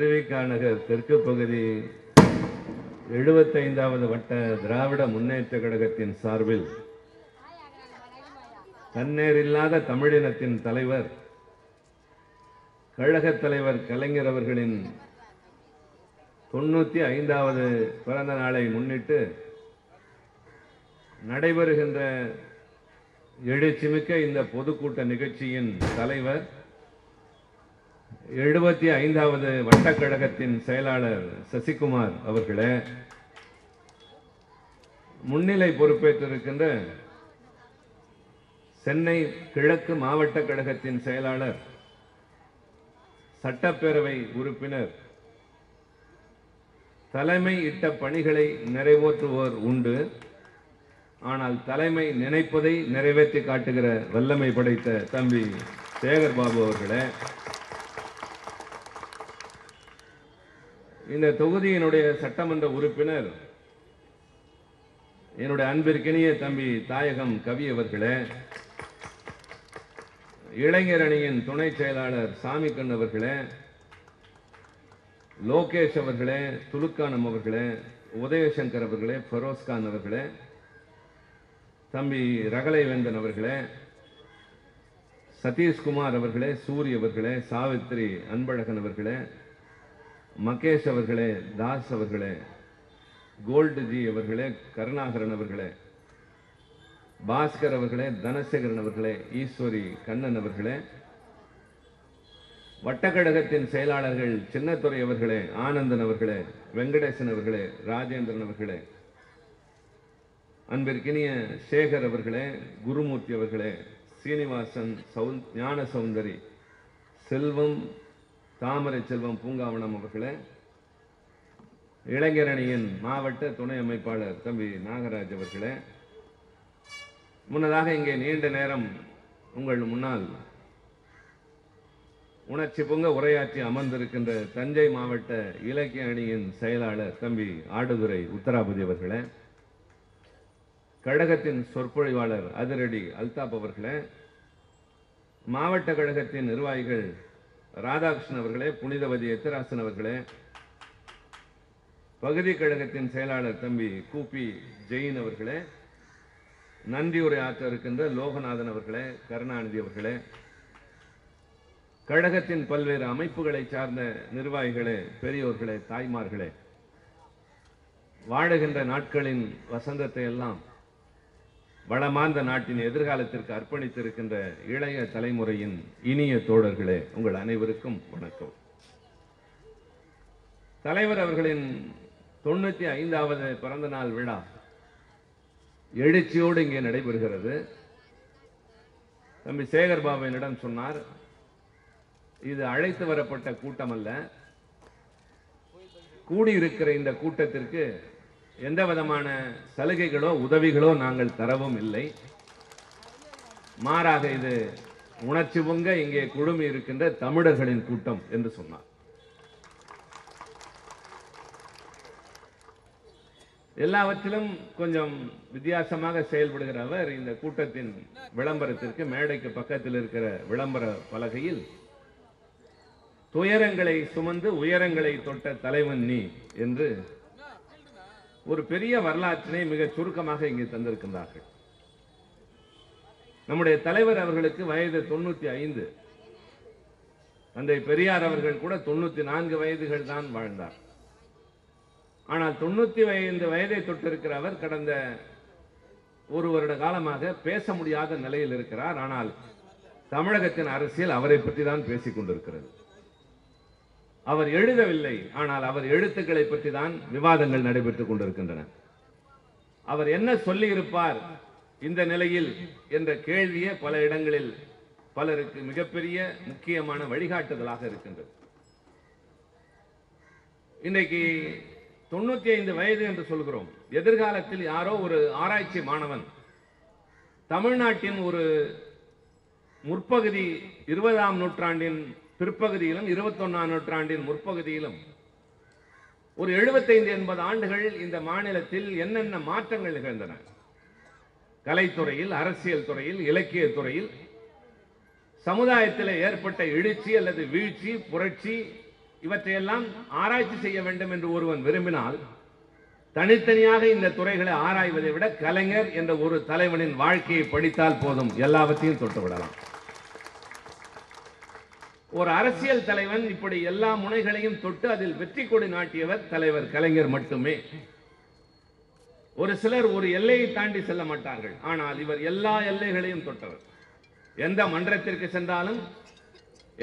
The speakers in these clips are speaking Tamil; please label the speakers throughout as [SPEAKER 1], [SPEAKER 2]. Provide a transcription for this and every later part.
[SPEAKER 1] திருவிக்கா நகர் தெற்கு பகுதி எழுபத்தைந்தாவது வட்ட திராவிட முன்னேற்ற கழகத்தின் சார்பில் தன்னேரில்லாத தமிழினத்தின் தலைவர் கழகத் தலைவர் கலைஞர் அவர்களின் தொண்ணூத்தி ஐந்தாவது பிறந்த நாளை முன்னிட்டு நடைபெறுகின்ற எழுச்சிமிக்க இந்த பொதுக்கூட்ட நிகழ்ச்சியின் தலைவர் எழுபத்தி ஐந்தாவது வட்டக்கழகத்தின் செயலாளர் சசிகுமார் அவர்களே முன்னிலை பொறுப்பேற்றிருக்கின்ற சென்னை கிழக்கு மாவட்ட கழகத்தின் செயலாளர் சட்டப்பேரவை உறுப்பினர் தலைமை இட்ட பணிகளை நிறைவேற்றுவோர் உண்டு. ஆனால் தலைமை நினைப்பதை நிறைவேற்றி காட்டுகிற வல்லமை படைத்த தம்பி சேகர் பாபு அவர்களே இந்த தொகுதியினுடைய சட்டமன்ற உறுப்பினர் என்னுடைய அன்பிற்கினிய தம்பி தாயகம் கவி அவர்களே இளைஞர் அணியின் துணை செயலாளர் சாமிக்கண் அவர்களே லோகேஷ் அவர்களே துலுக்கானம் அவர்களே உதயசங்கர் அவர்களே ஃபரோஸ்கான் அவர்களே தம்பி ரகலை வேந்தன் அவர்களே சதீஷ்குமார் அவர்களே சூரிய அவர்களே சாவித்ரி அன்பழகன் அவர்களே மகேஷ் அவர்களே தாஸ் அவர்களே கோல்டுஜி அவர்களே கருணாகரன் அவர்களே பாஸ்கர் அவர்களே தனசேகரன் அவர்களே ஈஸ்வரி கண்ணன் அவர்களே வட்டக்கழகத்தின் செயலாளர்கள் சின்னத்துறை அவர்களே ஆனந்தன் அவர்களே வெங்கடேசன் அவர்களே ராஜேந்திரன் அவர்களே அன்பிற்கினிய சேகர் அவர்களே குருமூர்த்தி அவர்களே சீனிவாசன் சவுந் ஞான சௌந்தரி செல்வம் தாமரை செல்வம் பூங்காவனம் அவர்களே. இளைஞரணியின் மாவட்ட துணை அமைப்பாளர் தம்பி நாகராஜ் அவர்களே. முன்னதாக இங்கே நீண்ட நேரம் உங்கள் முன்னால் உணர்ச்சி பொங்க உரையாற்றி அமர்ந்திருக்கின்ற தஞ்சை மாவட்ட இலக்கிய அணியின் செயலாளர் தம்பி ஆடுதுறை உத்தராபதி அவர்களே. கழகத்தின் சொற்பொழிவாளர் அதிரடி அல்தாப் அவர்களே. மாவட்ட கழகத்தின் நிர்வாகிகள் ராதாகிருஷ்ணன் அவர்களே புனிதவதி எத்திராசன் அவர்களே பகுதி கழகத்தின் செயலாளர் தம்பி கூப்பி ஜெயின் அவர்களே நன்றியுரை ஆற்ற இருக்கின்ற லோகநாதன் அவர்களே கருணாநிதி அவர்களே கழகத்தின் பல்வேறு அமைப்புகளை சார்ந்த நிர்வாகிகளே பெரியோர்களே தாய்மார்களே வாழுகின்ற நாட்களின் வசந்தத்தை எல்லாம் வளமார்ந்த நாட்டின் எதிர்காலத்திற்கு அர்ப்பணித்திருக்கின்ற இளைய தலைமுறையின் இனிய தோழர்களே உங்கள் அனைவருக்கும் வணக்கம். தலைவர் அவர்களின் தொண்ணூத்தி ஐந்தாவது பிறந்த நாள் விழா எழுச்சியோடு இங்கே நடைபெறுகிறது. தம்பி சேகர் பாபு என்னிடம் சொன்னார் இது அழைத்து வரப்பட்ட கூட்டம் அல்ல கூடியிருக்கிற இந்த கூட்டத்திற்கு எந்த விதமான சலுகைகளோ உதவிகளோ நாங்கள் தரவும் இல்லை. மாறாக இது உணர்ச்சி பொங்க இங்கே குழுமி இருக்கின்ற தமிழர்களின் கூட்டம் என்று சொன்னார். எல்லாவற்றிலும் கொஞ்சம் வித்தியாசமாக செயல்படுகிற அவர் இந்த கூட்டத்தின் விளம்பரத்திற்கு மேடைக்கு பக்கத்தில் இருக்கிற விளம்பர பலகையில் துயரங்களை சுமந்து உயரங்களை தொட்ட தலைவன் நீ என்று ஒரு பெரிய வரலாற்றினை மிக சுருக்கமாக இங்கே தந்திருக்கின்றார்கள். நம்முடைய தலைவர் அவர்களுக்கு வயது தொண்ணூத்தி ஐந்து. தந்தை பெரியார் அவர்கள் கூட தொண்ணூத்தி நான்கு வயதுகள் தான் வாழ்ந்தார். ஆனால் தொண்ணூத்தி ஐந்து வயதை தொட்டிருக்கிற அவர் கடந்த ஒரு வருட காலமாக பேச முடியாத நிலையில் இருக்கிறார். ஆனால் தமிழகத்தின் அரசியல் அவரை பற்றி தான் பேசிக் கொண்டிருக்கிறது. அவர் எழுதவில்லை ஆனால் அவர் எழுத்துக்களை பற்றி தான் விவாதங்கள் நடைபெற்றுக் கொண்டிருக்கின்றன. அவர் என்ன சொல்லியிருப்பார் இந்த நிலையில் என்ற கேள்வியே பல இடங்களில் பலருக்கு மிகப்பெரிய முக்கியமான வழிகாட்டுதலாக இருக்கின்றது. இன்றைக்கு தொண்ணூத்தி ஐந்து வயது என்று சொல்கிறோம். எதிர்காலத்தில் யாரோ ஒரு ஆராய்ச்சி மாணவன் தமிழ்நாட்டின் ஒரு முற்பகுதி இருபதாம் நூற்றாண்டின் பிற்பகுதியிலும் இருபத்தொன்னாம் நூற்றாண்டின் முற்பகுதியிலும். ஒரு 75 எண்பது ஆண்டுகள் இந்த மாநிலத்தில் என்னென்ன மாற்றங்கள் நிகழ்ந்தன? கலைத்துறையில் அரசியல் துறையில் இலக்கிய துறையில் சமுதாயத்தில் ஏற்பட்ட எழுச்சி அல்லது வீழ்ச்சி புரட்சி இவற்றையெல்லாம் ஆராய்ச்சி செய்ய வேண்டும் என்று ஒருவன் விரும்பினால் தனித்தனியாக இந்த துறைகளை ஆராய்வதை விட கலைஞர் என்ற ஒரு தலைவனின் வாழ்க்கையை படித்தால் போதும். எல்லாவற்றையும் தொட்டு விடலாம் ஒரு அரசியல் தலைவன் இப்படி எல்லா முனைகளையும் தொட்டு அதில் வெற்றி கொடி நாட்டியவர் தலைவர் கலைஞர் மட்டுமே. ஒரு சிலர் ஒரு எல்லையை தாண்டி செல்ல மாட்டார்கள். ஆனால் இவர் எல்லா எல்லைகளையும் தொட்டவர். எந்த மன்றத்திற்கு சென்றாலும்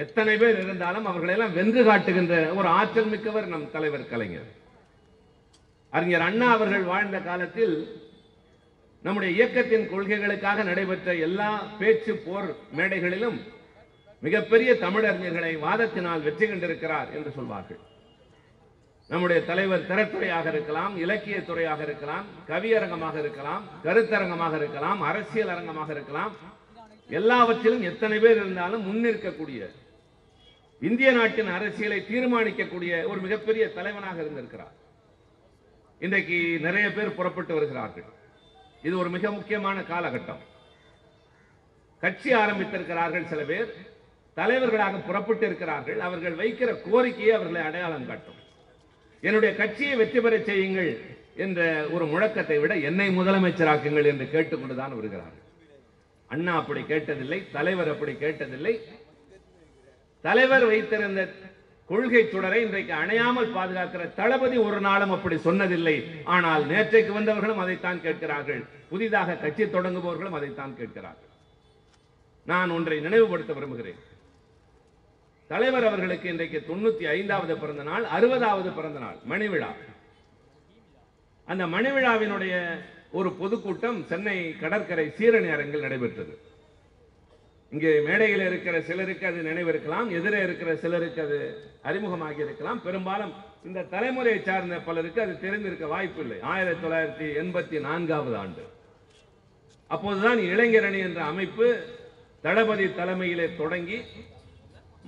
[SPEAKER 1] எத்தனை பேர் இருந்தாலும் அவர்களெல்லாம் வென்று காட்டுகின்ற ஒரு ஆற்றல் மிக்கவர் நம் தலைவர் கலைஞர். அறிஞர் அண்ணா அவர்கள் வாழ்ந்த காலத்தில் நம்முடைய இயக்கத்தின் கொள்கைகளுக்காக நடைபெற்ற எல்லா பேச்சு போர் மேடைகளிலும் மிகப்பெரிய தமிழறிஞர்களை வாதத்தினால் வெற்றி கண்டிருக்கிறார் என்று சொல்வார்கள். நம்முடைய தலைவர் திறத்துறையாக இருக்கலாம் இலக்கிய துறையாக இருக்கலாம் கவியரங்கமாக இருக்கலாம் கருத்தரங்கமாக இருக்கலாம் அரசியல் அரங்கமாக இருக்கலாம். எல்லாவற்றிலும் எத்தனை பேர் இருந்தாலும் முன்னிற்கக்கூடிய இந்திய நாட்டின் அரசியலை தீர்மானிக்கக்கூடிய ஒரு மிகப்பெரிய தலைவனாக இருந்திருக்கிறார். இன்றைக்கு நிறைய பேர் புறப்பட்டு வருகிறார்கள். இது ஒரு மிக முக்கியமான காலகட்டம். கட்சி ஆரம்பித்திருக்கிறார்கள் சில பேர். தலைவர்களாக புறப்பட்டு இருக்கிறார்கள். அவர்கள் வைக்கிற கோரிக்கையை அவர்களை அடையாளம் காட்டும். என்னுடைய கட்சியை வெற்றி பெறச் செய்யுங்கள் என்ற ஒரு முழக்கத்தை விட என்னை முதலமைச்சராக்குங்கள் என்று கேட்டுக்கொண்டுதான் வருகிறார்கள். அண்ணா அப்படி கேட்டதில்லை தலைவர் அப்படி கேட்டதில்லை. தலைவர் வைத்திருந்த கொள்கை சுடரை இன்றைக்கு அணையாமல் பாதுகாக்கிற தளபதி ஒரு நாளும் அப்படி சொன்னதில்லை. ஆனால் நேற்றைக்கு வந்தவர்களும் அதைத்தான் கேட்கிறார்கள். புதிதாக கட்சி தொடங்குபவர்களும் அதைத்தான் கேட்கிறார்கள். நான் ஒன்றை நினைவுபடுத்த விரும்புகிறேன். தலைவர் அவர்களுக்கு இன்றைக்கு தொண்ணூத்தி ஐந்தாவது பிறந்த நாள் அறுபதாவது பிறந்த நாள் மணிவிழா. அந்த மணிவிழாவினுடைய ஒரு பொதுக்கூட்டம் சென்னை கடற்கரை சீரணி அரங்கில் நடைபெற்றது. இங்கே மேடையில் இருக்கிற சிலருக்கு அது நினைவிருக்கலாம் எதிரே இருக்கிற சிலருக்கு அது அறிமுகமாகி இருக்கலாம். பெரும்பாலும் இந்த தலைமுறையை சார்ந்த பலருக்கு அது தெரிந்திருக்க வாய்ப்பில்லை ஆயிரத்தி தொள்ளாயிரத்தி எண்பத்தி நான்காவது ஆண்டு. அப்போதுதான் இளைஞரணி என்ற அமைப்பு தளபதி தலைமையிலே தொடங்கி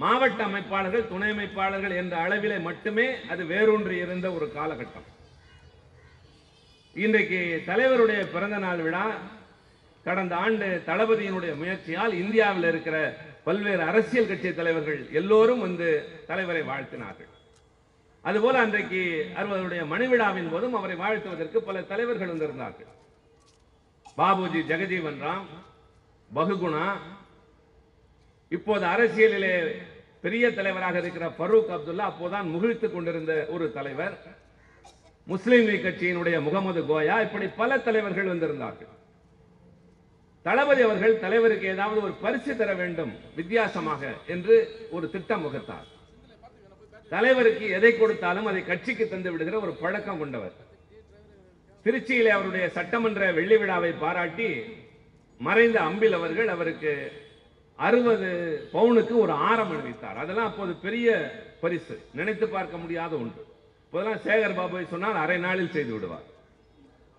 [SPEAKER 1] மாவட்ட அமைப்பாளர்கள் துணை அமைப்பாளர்கள் என்ற அளவிலே மட்டுமே அது வேரூன்றி இருந்த ஒரு காலகட்டம். இன்றைக்கு தலைவருடைய பிறந்த நாள் விழா கடந்த ஆண்டு தளபதியினுடைய முயற்சியால் இந்தியாவில் இருக்கிற பல்வேறு அரசியல் கட்சி தலைவர்கள் எல்லோரும் வந்து தலைவரை வாழ்த்தினார்கள். அதுபோல அன்றைக்கு அவருடைய மணிவிழாவின் போதும் அவரை வாழ்த்துவதற்கு பல தலைவர்கள் வந்திருந்தார்கள். பாபுஜி ஜெகஜீவன் ராம் பகுகுணா இப்போது அரசியலிலே பெரிய தலைவராக இருக்கிற ஃபரூக் அப்துல்லா அப்போதான் முகிழ்த்துக் கொண்டிருந்த ஒரு தலைவர். முஸ்லீம் லீக் கட்சியினுடைய முகமது கோயா இப்படி பல தலைவர்கள் வந்திருந்தார்கள். தளபதி அவர்கள் தலைவருக்கு ஏதாவது ஒரு பரிசு தர வேண்டும் வித்தியாசமாக என்று ஒரு திட்டம் வகுத்தார் தலைவருக்கு எதை கொடுத்தாலும் அதை கட்சிக்கு தந்து விடுகிற ஒரு பழக்கம் கொண்டவர். திருச்சியிலே அவருடைய சட்டமன்ற வெள்ளி விழாவை பாராட்டி மறைந்த அம்பில் அவர்கள் அவருக்கு அறுபது பவுனுக்கு ஒரு ஆரம் அணிவித்தார். அதெல்லாம் அப்போது பெரிய பரிசு. நினைத்து பார்க்க முடியாத ஒன்று. இப்போதெல்லாம் சேகர் பாபுவை சொன்னால் அரை நாளில் செய்து விடுவார்.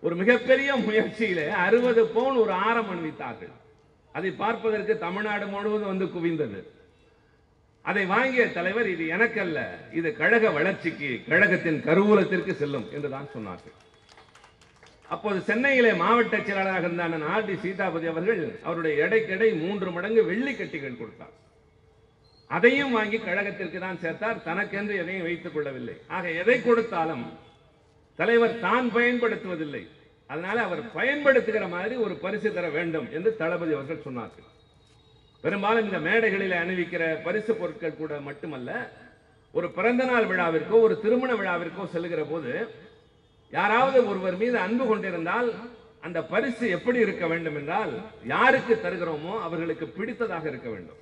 [SPEAKER 1] ஒரு மிகப்பெரிய முயற்சியிலே அறுபது பவுன் ஒரு ஆரம் அணிவித்தார்கள். அதை பார்ப்பதற்கு தமிழ்நாடு முழுவதும் வந்து குவிந்தது. அதை வாங்கிய தலைவர் இது எனக்கல்ல. இது கழக வளர்ச்சிக்கு கழகத்தின் கருவூலத்திற்கு செல்லும் என்றுதான் சொன்னார்கள். அப்போது சென்னையிலே மாவட்ட செயலாளராக இருந்தான ஆர் டி சீதாபதி அவர்கள். அவருடைய எடைக்கெடை மூன்று மடங்கு வெள்ளி கட்டிகள் கொடுத்தார். அதையும் வாங்கி கழகத்திற்கு தான் சேர்த்தார். தனக்கென்று எதையும் வைத்துக் கொள்ளவில்லை. ஆக எதை கொடுத்தாலும் தலைவர் தான் பயன்படுத்துவதில்லை. அதனால அவர் பயன்படுத்துகிற மாதிரி ஒரு பரிசு தர வேண்டும் என்று தளபதி அவர்கள் சொன்னார்கள். பெரும்பாலும் இந்த மேடைகளில் அணிவிக்கிற பரிசு பொருட்கள் கூட மட்டுமல்ல ஒரு பிறந்த நாள் விழாவிற்கோ ஒரு திருமண விழாவிற்கோ செல்கிற போது யாராவது ஒருவர் மீது அன்பு கொண்டிருந்தால் அந்த பரிசு எப்படி இருக்க வேண்டும் என்றால் யாருக்கு தருகிறோமோ அவர்களுக்கு பிடித்ததாக இருக்க வேண்டும்.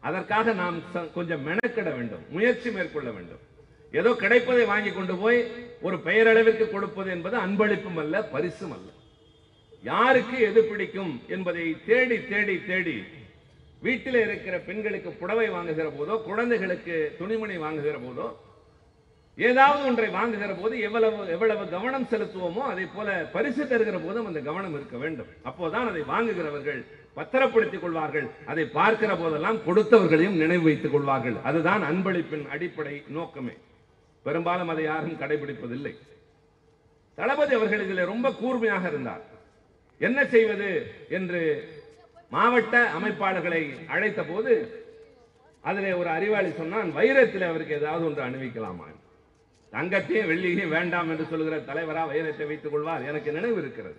[SPEAKER 1] அதற்காக நாம் ச- கொஞ்சம் மெனக்கிட வேண்டும் முயற்சி மேற்கொள்ள வேண்டும். ஏதோ கிடைப்பதை வாங்கி கொண்டு போய் ஒரு பெயரளவிற்கு கொடுப்பது என்பது அன்பளிப்பும் அல்ல பரிசும் அல்ல. யாருக்கு எது பிடிக்கும் என்பதை தேடி தேடி தேடி வீட்டில் இருக்கிற பெண்களுக்கு புடவை வாங்குகிற போதோ குழந்தைகளுக்கு துணிமணி வாங்குகிற போதோ ஏதாவது ஒன்றை வாங்குகிற போது எவ்வளவு எவ்வளவு கவனம் செலுத்துவோமோ அதை போல பரிசு தருகிற போதும் அந்த கவனம் இருக்க வேண்டும். அப்போதான் அதை வாங்குகிறவர்கள் பத்திரப்படுத்திக் கொள்வார்கள். அதை பார்க்கிற போதெல்லாம் கொடுத்தவர்களையும் நினைவு வைத்துக் கொள்வார்கள். அதுதான் அன்பளிப்பின் அடிப்படை நோக்கமே. பெரும்பாலும் அதை யாரும் கடைபிடிப்பதில்லை. தளபதி அவர்கள் இதில் ரொம்ப கூர்மையாக இருந்தார். என்ன செய்வது என்று மாவட்ட அமைப்பாளர்களை அழைத்த போது அதில் ஒரு அறிவாளி சொன்னான் வைரத்தில் அவருக்கு ஏதாவது ஒன்று அணிவிக்கலாமா தங்கத்தையும் வெள்ளியையும் வேண்டாம் என்று சொல்கிற தலைவரா வைரத்தை வைத்துக் கொள்வார் எனக்கு நினைவு இருக்கிறது.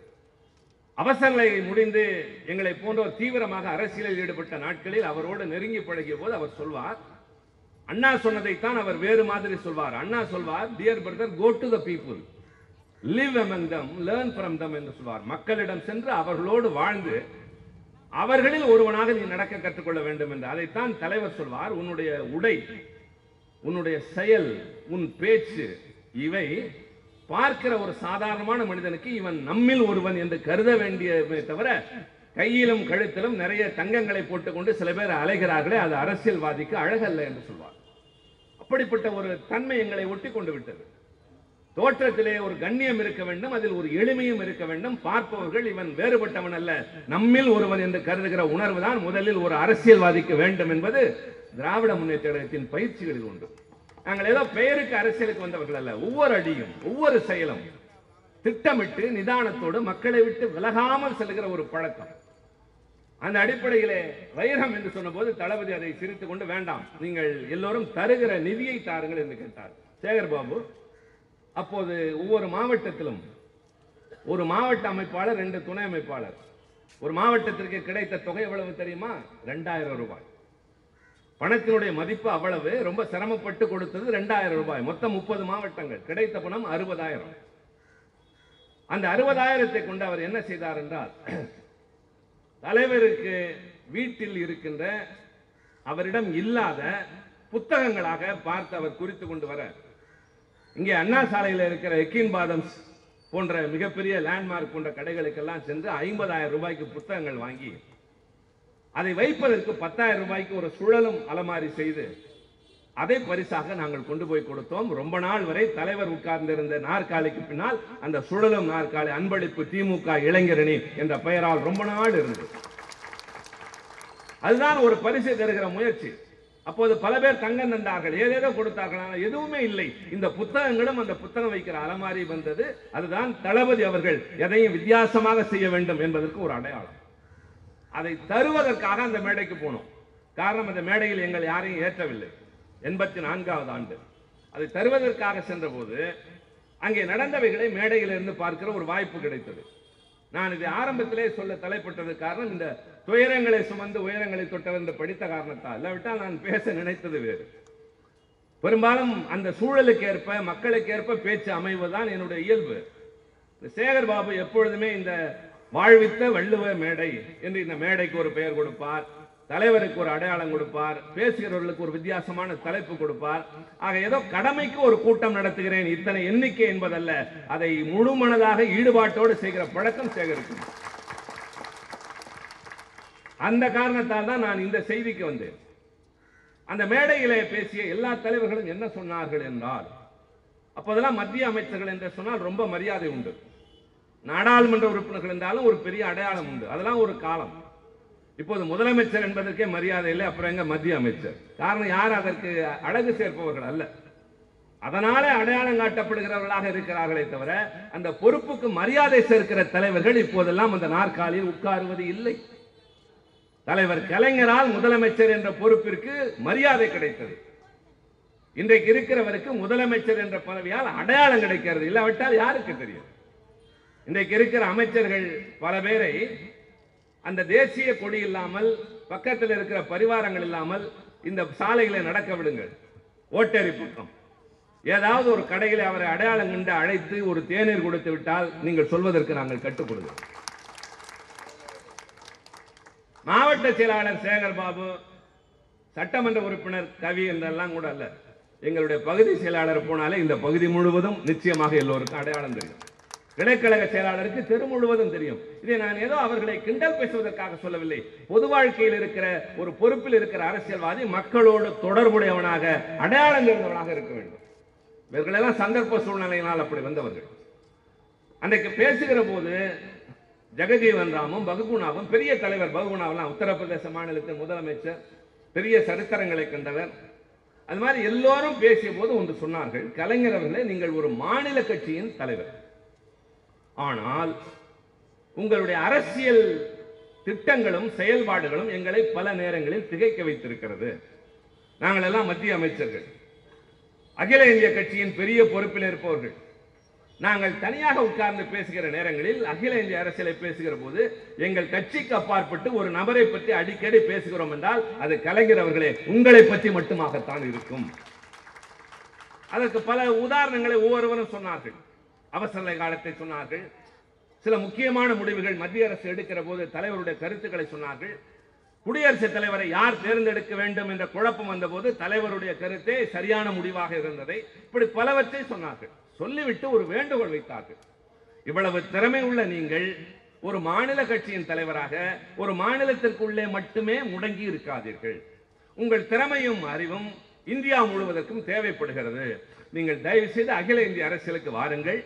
[SPEAKER 1] அவசரங்களை முடிந்து எங்களை போன்றோர் தீவிரமாக அரசியலில் ஈடுபட்ட நாட்களில் அவரோடு நெருங்கி பழகிய போது அவர் சொல்வார் அண்ணா சொன்னதைத்தான் அவர் வேறு மாதிரி சொல்வார். அண்ணா சொல்வார் dear brother go to the people live among them learn from them என்று சொல்வார். மக்களிடம் சென்று அவர்களோடு வாழ்ந்து அவர்களில் ஒருவனாக நீ நடக்க கற்றுக்கொள்ள வேண்டும் என்று அதைத்தான் தலைவர் சொல்வார். உன்னுடைய உடை உன்னுடைய செயல் உன் பேச்சு இவை பார்க்கிற ஒரு சாதாரணமான மனிதனுக்கு இவன் நம்மில் ஒருவன் என்று கருத வேண்டியதை தவிர கையிலும் கழுத்திலும் நிறைய தங்கங்களை போட்டுக்கொண்டு சில பேர் அலைகிறார்களே அது அரசியல்வாதிக்கு அழகல்ல என்று சொல்வார். அப்படிப்பட்ட ஒரு தன்மை எங்களை ஒட்டி கொண்டு விட்டது. தோற்றத்திலே ஒரு கண்ணியம் இருக்க வேண்டும் அதில் ஒரு எளிமையும் இருக்க வேண்டும். பார்ப்பவர்கள் இவன் வேறுபட்டவன் அல்ல நம்மில் ஒருவன் என்று கருதுகிற உணர்வு தான் முதலில் ஒரு அரசியல்வாதிக்கு வேண்டும் என்பது திராவிட முன்னேற்ற கழகத்தின் பயிற்சிகளில் உண்டு நாங்கள் ஏதோ பெயருக்கு அரசியலுக்கு வந்தவர்கள் அல்ல. ஒவ்வொரு அடியும் ஒவ்வொரு செயலும் திட்டமிட்டு நிதானத்தோடு மக்களை விட்டு விலகாமல் செல்கிற ஒரு பழக்கம். அந்த அடிப்படையிலே வைரம் என்று சொன்னபோது தளபதி அதை சிரித்துக் கொண்டு வேண்டாம் நீங்கள் எல்லோரும் தருகிற நிதியை தாருங்கள் என்று கேட்டார். சேகர் பாபு அப்போது ஒவ்வொரு மாவட்டத்திலும் ஒரு மாவட்ட அமைப்பாளர் ரெண்டு துணை அமைப்பாளர். ஒரு மாவட்டத்திற்கு கிடைத்த தொகை எவ்வளவு தெரியுமா? ரெண்டாயிரம் ரூபாய். பணத்தினுடைய மதிப்பு அவ்வளவு ரொம்ப சிரமப்பட்டு கொடுத்தது ரெண்டாயிரம் ரூபாய். மொத்தம் முப்பது மாவட்டங்கள். கிடைத்த பணம் அறுபதாயிரம். அந்த அறுபதாயிரத்தை கொண்டு அவர் என்ன செய்தார் என்றால் தலைவருக்கு வீட்டில் இருக்கின்ற அவரிடம் இல்லாத புத்தகங்களாக பார்த்து அவர் குறித்து கொண்டு வர. இங்கே அண்ணா சாலையில் இருக்கிற எக்கின் பாதம்ஸ் போன்ற மிகப்பெரிய லேண்ட்மார்க் போன்ற கடைகளுக்கெல்லாம் சென்று ஐம்பதாயிரம் ரூபாய்க்கு புத்தகங்கள் வாங்கி அதை வைப்பதற்கு பத்தாயிரம் ரூபாய்க்கு ஒரு சுழலும் அலமாரி செய்து அதை பரிசாக நாங்கள் கொண்டு போய் கொடுத்தோம். ரொம்ப நாள் வரை தலைவர் உட்கார்ந்திருந்த நாற்காலிக்கு பின்னால் அந்த சுழலும் நாற்காலி அன்பளிப்பு திமுக இளைஞரணி என்ற பெயரால் ரொம்ப நாள் இருந்தது. அதுதான் ஒரு பரிசு தருகிற முயற்சி. அப்போது பல பேர் தங்கம் தந்தார்கள் ஏதேதோ கொடுத்தார்கள். ஆனால் எதுவுமே இல்லை. இந்த புத்தகங்களும் அந்த புத்தகம் வைக்கிற அலமாரி வந்தது. அதுதான் தளபதி அவர்கள் எதையும் வித்தியாசமாக செய்ய வேண்டும் என்பதற்கு ஒரு அடையாளம். அதை தருவதற்காக அந்த மேடைக்கு போனோம். காரணம் அந்த மேடையில் எங்கள் யாரையும் ஏற்றவில்லை. எண்பத்தி நான்காவது ஆண்டு. அதை தருவதற்காக சென்றபோது அங்கே நடந்தவைகளை மேடையிலிருந்து பார்க்கிற ஒரு வாய்ப்பு கிடைத்தது. நான் இதை ஆரம்பத்திலே சொல்ல தலைப்பட்டது காரணம் இந்த துயரங்களை சுமந்து உயரங்களை தொட்டவர் என்று படித்த காரணத்தால். இல்லாவிட்டால் நான் பேச நினைத்தது வேறு. பெரும்பாலும் அந்த சூழலுக்கு ஏற்ப மக்களுக்கு ஏற்ப பேச்சு அமைவதுதான் என்னுடைய இயல்பு. இந்த சேகர் பாபு எப்பொழுதுமே இந்த வாழ்வித்த வள்ளுவ மேடை என்று இந்த மேடைக்கு ஒரு பெயர் கொடுப்பார். தலைவருக்கு ஒரு அடையாளம் கொடுப்பார். பேசுகிறவர்களுக்கு ஒரு வித்தியாசமான தலைப்பு கொடுப்பார். ஆக ஏதோ கடமைக்கு ஒரு கூட்டம் நடத்துகிறேன் இத்தனை எண்ணிக்கை என்பதல்ல அதை முழு மனதாக ஈடுபாட்டோடு செய்கிற பழக்கம் சேகரிக்கும். அந்த காரணத்தால் தான் நான் இந்த செய்திக்கு வந்தேன். அந்த மேடையிலே பேசிய எல்லா தலைவர்களும் என்ன சொன்னார்கள் என்றால் அப்போதெல்லாம் மத்திய அமைச்சர்கள் என்று சொன்னால் ரொம்ப மரியாதை உண்டு. நாடாளுமன்ற உறுப்பினர்கள் என்றாலும் ஒரு பெரிய அடையாளம் உண்டு. அதெல்லாம் ஒரு காலம். இப்போது முதலமைச்சர் என்பதற்கே மரியாதை இல்லை அப்புறம் எங்க மத்திய அமைச்சர்? காரணம் யார்? அதற்கு அழகு சேர்ப்பவர்கள் அல்ல. அதனாலே அடையாளம் காட்டப்படுகிறவர்களாக இருக்கிறார்களே தவிர அந்த பொறுப்புக்கு மரியாதை சேர்க்கிற தலைவர்கள் இப்போதெல்லாம் அந்த நாற்காலியில் உட்காருவது இல்லை. தலைவர் கலைஞரால் முதலமைச்சர் என்ற பொறுப்பிற்கு மரியாதை கிடைத்தது. இன்றைக்கு இருக்கிறவருக்கு முதலமைச்சர் என்ற பதவியால் அடையாளம் கிடைக்கிறது. இல்லாவிட்டால் யாருக்கு தெரியும்? இன்றைக்கு இருக்கிற அமைச்சர்கள் பல பேரை அந்த தேசிய கொடி இல்லாமல் பக்கத்தில் இருக்கிற பரிவாரங்கள் இல்லாமல் இந்த சாலைகளை நடக்க விடுங்கள். ஓட்டேரி பக்கம். ஏதாவது ஒரு கடைகளை அவரை அடையாளம் கண்டு அழைத்து ஒரு தேநீர் கொடுத்து விட்டால் நீங்கள் சொல்வதற்கு நாங்கள் கட்டுக் மாவட்ட செயலாளர் சேகர் பாபு சட்டமன்ற உறுப்பினர் கவி என்றெல்லாம் கூட அல்ல. எங்களுடைய பகுதி செயலாளர் போனாலே இந்த பகுதி முழுவதும் நிச்சயமாக எல்லோருக்கும் அடையாளம் தெரியும். இடைக்கழக செயலாளருக்கு தெரு முழுவதும் தெரியும். இதை நான் ஏதோ அவர்களை கிண்டல் பேசுவதற்காக சொல்லவில்லை. பொது வாழ்க்கையில் இருக்கிற ஒரு பொறுப்பில் இருக்கிற அரசியல்வாதி மக்களோடு தொடர்புடையவனாக அடையாளம் தெரிந்தவனாக இருக்க வேண்டும். இவர்களெல்லாம் சந்தர்ப்ப சூழ்நிலையினால் அப்படி வந்தவர்கள். அன்றைக்கு பேசுகிற போது ஜெகஜீவன் ராமும் பகுகுணாவும் பெரிய தலைவர் பகுகுணாவெல்லாம் உத்தரப்பிரதேச மாநிலத்தின் முதலமைச்சர் பெரிய சரித்திரங்களை கண்டவர். அது மாதிரி எல்லோரும் பேசிய போது ஒன்று சொன்னார்கள் கலைஞர் அவர்களே நீங்கள் ஒரு மாநில கட்சியின் தலைவர். ஆனால் உங்களுடைய அரசியல் திட்டங்களும் செயல்பாடுகளும் எங்களை பல நேரங்களில் திகைக்க வைத்திருக்கிறது. நாங்கள் எல்லாம் மத்திய அமைச்சர்கள். அகில இந்திய கட்சியின் பெரிய பொறுப்பில் இருப்பவர்கள். நாங்கள் தனியாக உட்கார்ந்து பேசுகிற நேரங்களில் அகில இந்திய அரசியலை பேசுகிற போது எங்கள் கட்சிக்கு அப்பாற்பட்டு ஒரு நபரை பற்றி அடிக்கடி பேசுகிறோம் என்றால் அது கலைஞர் அவர்களே உங்களை பற்றி மட்டுமாகத்தான் இருக்கும். அதற்கு பல உதாரணங்களை ஒவ்வொருவரும் சொன்னார்கள். அவசர காலத்தை சொன்னார்கள். சில முக்கியமான முடிவுகள் மத்திய அரசு எடுக்கிற போது தலைவருடைய கருத்துக்களை சொன்னார்கள். குடியரசுத் தலைவரை யார் தேர்ந்தெடுக்க வேண்டும் என்ற குழப்பம் வந்தபோது தலைவருடைய கருத்தே சரியான முடிவாக இருந்ததை இப்படி பலவற்றை சொன்னார்கள். சொல்லிவிட்டு ஒரு வேண்டுகோள் வைத்தார்கள். இவ்வளவு திறமை உள்ள நீங்கள் ஒரு மாநில கட்சியின் தலைவராக ஒரு மாநிலத்திற்குள்ளே மட்டுமே முடங்கி இருக்காதீர்கள். உங்கள் திறமையும் அறிவும் இந்தியா முழுவதற்கும் தேவைப்படுகிறது. நீங்கள் தயவு செய்து அகில இந்திய அரசியலுக்கு வாருங்கள்.